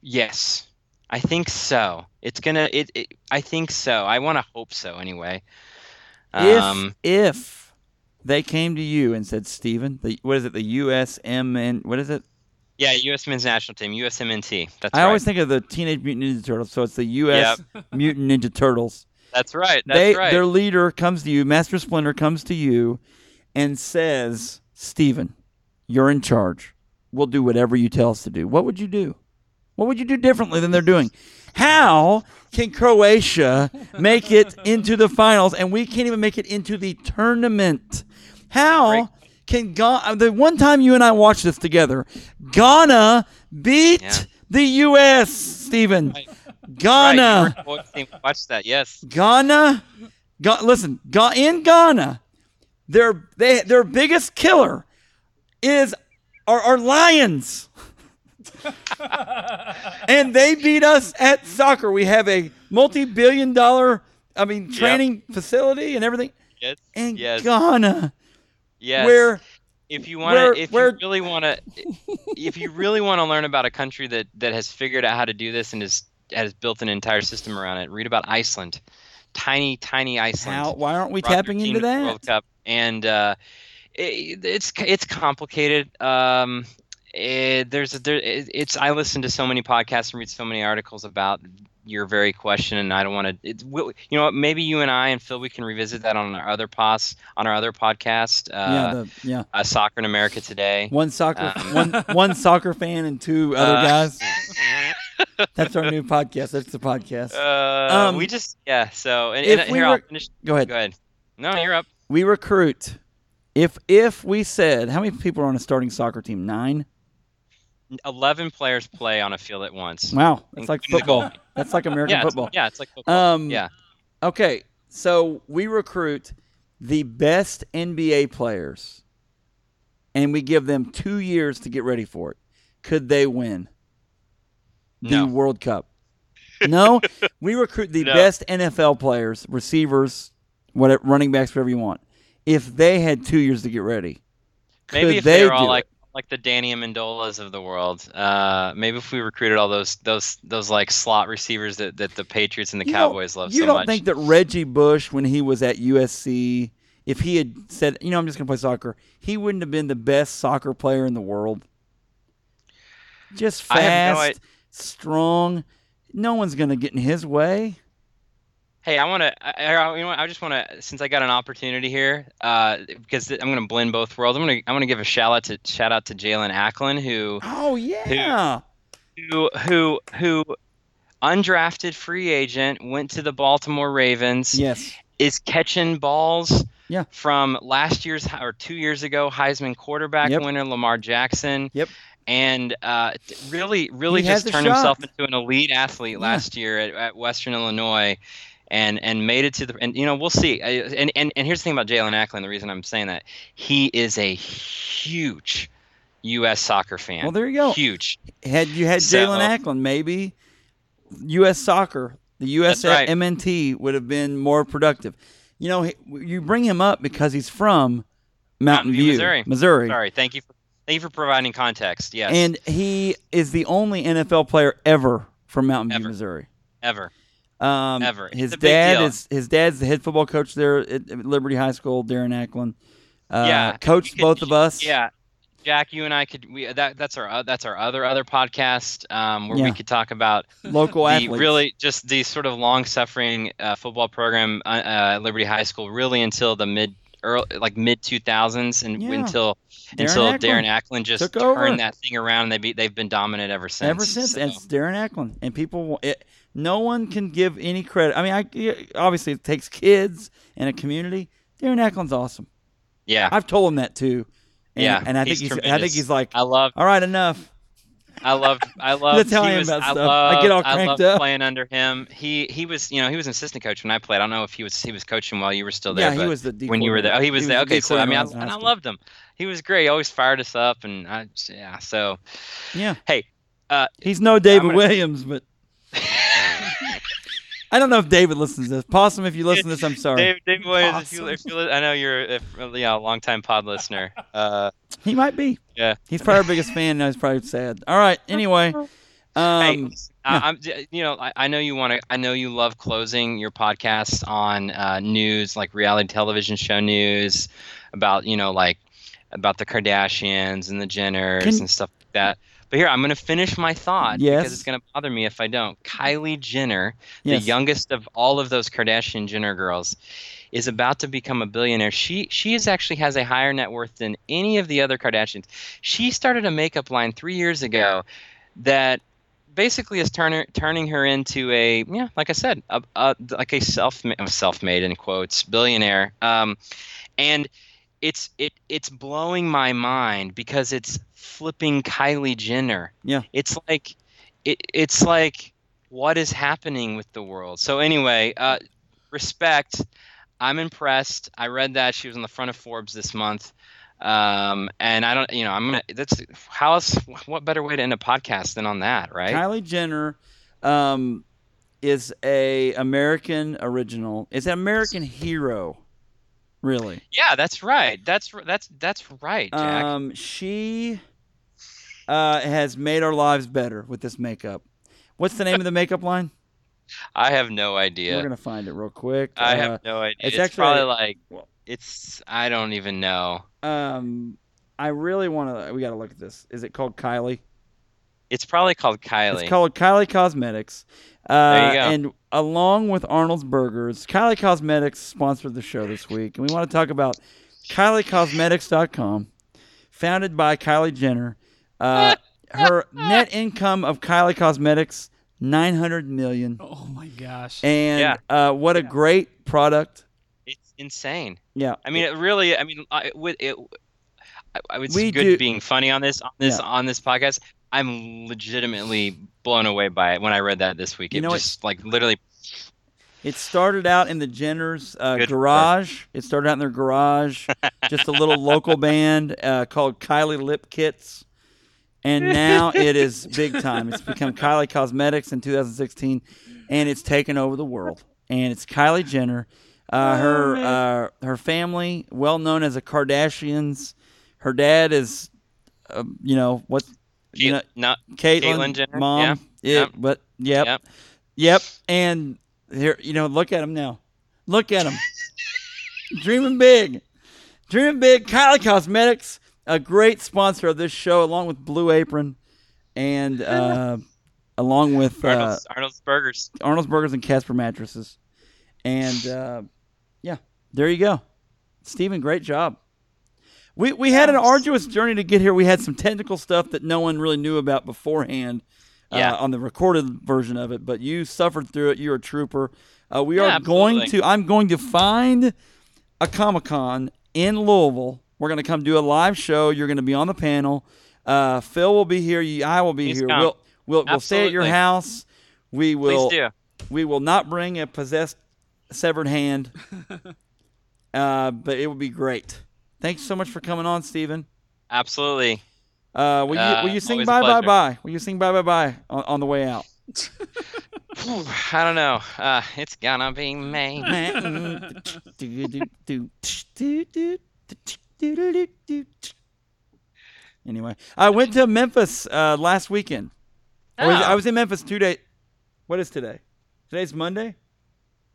yes, I think so. It's gonna it, it I think so. I want to hope so anyway. Um, if if they came to you and said, Stephen, the, what is it, the USMN, what is it? yeah, U.S. men's national team, USMNT. That's I right. always think of the Teenage Mutant Ninja Turtles, so it's the US Mutant Ninja Turtles. That's right. That's they, right. Their leader comes to you, Master Splinter comes to you, and says, Stephen, you're in charge. We'll do whatever you tell us to do. What would you do? What would you do differently than they're doing? How can Croatia make it into the finals and we can't even make it into the tournament? How Great. can Ghana, uh, the one time you and I watched this together, Ghana beat Yeah. the U.S., Stephen. Right. Ghana. Right, you were- boy, Watch that. Yes. Ghana, Ga- listen, Ga- in Ghana, their they their biggest killer is are, are lions, and they beat us at soccer. We have a multi-billion-dollar, I mean, training facility and everything. Yes. In Yes. Ghana, Yes. where if you want to if where- you really want to if you really want to learn about a country that that has figured out how to do this and has has built an entire system around it read about iceland tiny tiny iceland how why aren't we tapping into that? world cup and uh it, it's it's complicated um it, there's a, there, it, it's I listen to so many podcasts and read so many articles about your very question, and I don't want to. You know what? Maybe you and I and Phil we can revisit that on our other pos on our other podcast. Uh, yeah, the, yeah. uh, Soccer in America today. One soccer, Um, one one soccer fan and two other Uh, guys. That's our new podcast. That's the podcast. Uh, Um, we just yeah. So and, if and we here I'll were- finish. Go ahead. Go ahead. No, you're up. we recruit if if we said how many people are on a starting soccer team nine Eleven players play on a field at once. wow that's like football that's like american yeah, it's- football yeah, it's like football. um yeah. okay so we recruit the best nba players and we give them two years to get ready for it could they win the No. world cup no we recruit the No. best nfl players receivers whatever running backs whatever you want if they had two years to get ready Maybe if they they were all like it? like the Danny Amendolas of the world. Uh, maybe if we recruited all those those those like slot receivers that, that the Patriots and the You Cowboys love You so don't much. think that Reggie Bush, when he was at USC, if he had said, you know, I'm just going to play soccer, he wouldn't have been the best soccer player in the world? Just have no fast, strong. No one's going to get in his way. Hey, I want to. I, I, you know, what, I just want to. Since I got an opportunity here, uh, because I'm going to blend both worlds. I'm going to. I'm going to give a shout out to shout out to Jaelon Acklin, who Oh, yeah. who who who undrafted free agent went to the Baltimore Ravens. Yes. is catching balls Yeah. from last year's or two years ago Heisman quarterback Yep. winner Lamar Jackson. Yep. And uh, really, really He just turned himself into an elite athlete last year at, at Western Illinois, and and made it to the and you know we'll see. And and, and here's the thing about Jaelon Acklin. The reason I'm saying that he is a huge U.S. soccer fan. Well, there you go. Huge. Had you had So- Jaelon Acklin, maybe U.S. soccer, the U.S. Right. MNT would have been more productive. You know, you bring him up because he's from Mountain, Mountain View, View, Missouri. Missouri. Sorry, thank you for thank you for providing context. Yes, And he is the only NFL player ever from Mountain View, Ever. Missouri. ever. Um, Ever. It's His dad is his dad's the head football coach there at Liberty High School, Darren Acklin. Uh, Yeah, coached could- both of us. Yeah, Jack, you and I could we that that's our uh, that's our other other podcast um, where Yeah. we could talk about local the athletes. really just the sort of long suffering uh, football program uh, uh, at Liberty High School really until the mid early like mid 2000s and Yeah. until Darren until Acklin Darren Acklin just took over. turned that thing around and they be, they've been dominant ever since. ever since. So, And it's Darren Acklin, and people. It, no one can give any credit. I mean, I obviously it takes kids and a community. Darren Acklin's awesome. yeah, I've told him that too. And, Yeah, and I think he's. I think he's like, I love all right, enough. I love I love That's how he I was, I stuff. I get all loved- I cranked up. playing under him. He he was you know he was an assistant coach when I played. I don't know if he was he was coaching while you were still there. yeah, he but was the when you were there. Oh, he was, there. the Okay, so I mean, I, and I loved him. He was great. He always fired us up, and I yeah. So. Yeah, hey, uh, he's no David gonna- Williams, but I don't know if David listens to this. Possum, if you listen to this, I'm sorry. Dave, Dave Williams, if you, if you, li- I know you're a, yeah, a longtime pod listener. Uh, He might be. Yeah. He's probably our biggest fan. Now he's probably sad. All right. Anyway, um, hey, I, I'm, you know, I, I know you want to. I know you love closing your podcast on uh, news, like reality television show news, about you know, like about the Kardashians and the Jenners Can- and stuff like that. But here, I'm going to finish my thought Yes. because it's going to bother me if I don't. Kylie Jenner, yes. the youngest of all of those Kardashian Jenner girls, is about to become a billionaire. She she is actually has a higher net worth than any of the other Kardashians. She started a makeup line three years ago that basically is turning turning her into a yeah, like I said, a, a like a self self made in quotes billionaire. Um, and it's it it's blowing my mind because it's flipping Kylie Jenner. Yeah. It's like it it's like what is happening with the world. So anyway, uh, respect. I'm impressed. I read that she was on the front of Forbes this month. Um, and I don't, you know, I'm gonna. That's how else. What better way to end a podcast than on that, right? Kylie Jenner um, is a American original. Is an American hero, really. Yeah, that's right. That's that's that's right, Jack. Um, she uh, has made our lives better with this makeup. What's the name of the makeup line? I have no idea. We're gonna find it real quick. I Uh, have no idea. it's It's, actually- probably like it's. I don't even know. um, I really want to. We got to look at this. Is it called Kylie? It's probably called Kylie. It's called Kylie Cosmetics. Uh, There you go. And along with Arnold's Burgers, Kylie Cosmetics sponsored the show this week. And we want to talk about KylieCosmetics.com, founded by Kylie Jenner. Uh, her net income of Kylie Cosmetics, 900 million. Oh my gosh. And Yeah. uh, what a Yeah. great product. it's insane. Yeah. I mean, it really. I mean, I, with it. I, I was We good do- being funny on this on this Yeah. on this podcast. I'm legitimately blown away by it when I read that this week. You it know, just like literally. It started out in the Jenners' uh, Good for garage. It started out in their garage, just a little local band uh, called Kylie Lip Kits, and now it is big time. It's become Kylie Cosmetics in 2016, and it's taken over the world. And it's Kylie Jenner, uh, her uh, her family, well known as the Kardashians. Her dad is, uh, you know what, you know, no, Caitlyn, Caitlyn Jenner, mom. yeah, Yeah, yep. but yep, Yep. yep. And here, you know, look at him now. Look at him, dreaming big, dreaming big. Kylie Cosmetics, a great sponsor of this show, along with Blue Apron, and uh, along with uh, Arnold's, Arnold's Burgers. Arnold's Burgers and Casper mattresses. And uh, yeah, there you go, Stephen, Great job. We we had an arduous journey to get here. We had some technical stuff that no one really knew about beforehand. Yeah. Uh, on the recorded version of it, but you suffered through it. You're a trooper. Uh, we Yeah, are going to. I'm going to find a Comic Con in Louisville. We're going to come do a live show. You're going to be on the panel. Uh, Phil will be here. You, I will be Please here. come. We'll we'll, we'll stay at your house. We will. We will not bring a possessed severed hand, uh, but it will be great. Thanks so much for coming on, Stephen. Absolutely. Uh, will you Uh, will you sing bye bye bye? Will you sing bye bye bye on, on the way out? I don't know. Uh, it's gonna be May. Anyway, I went to Memphis uh, last weekend. I was, Oh. I was in Memphis two days. What is today? Today's Monday.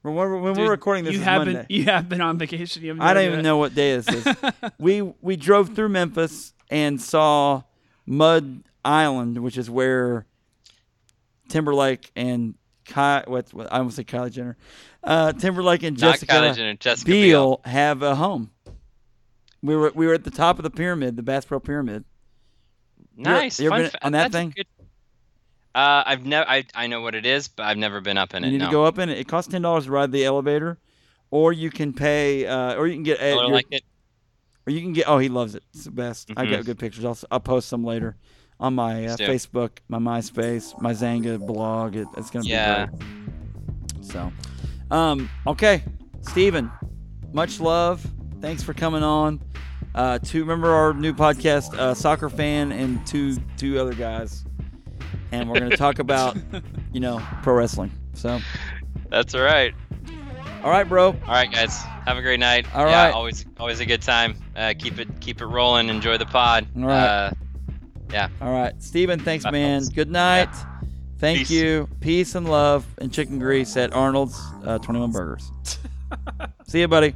When we're, when Dude, we're recording this, you is have Monday. been you have been on vacation. You no I don't even know what day this is. we we drove through Memphis and saw Mud Island, which is where Timberlake and Ky, what, what I almost say Kylie Jenner, uh, Timberlake and Not Jessica Kylie Jenner, Jessica Biel, Biel. have a home. We were we were at the top of the pyramid, the Bass Pro Pyramid. Nice. you ever fun been on that that's a thing? good- Uh, I've never. I I know what it is, but I've never been up in You it. need no. to go up in it. It costs ten dollars to ride the elevator, or you can pay, uh, or you can get, uh, your- like it. or you can get. Oh, he loves it. It's the best. I got good pictures. I'll I'll post some later on my uh, Let's do it. Facebook, my MySpace, my Xanga blog. It, it's gonna Yeah. be great. So, um, okay, Stephen, much love. Thanks for coming on. Uh, to remember our new podcast, uh, soccer fan, and two two other guys, and we're gonna talk about, you know, pro wrestling. So, That's all right. all right, bro. All right, guys. Have a great night. All yeah, right. Always, always a good time. Uh, keep it, keep it rolling. Enjoy the pod. All right. Uh, yeah. All right, Stephen, thanks, Bye, man. folks. Good night. Thank Peace. you. Peace and love and chicken grease at Arnold's uh, 21 Burgers. See you, buddy.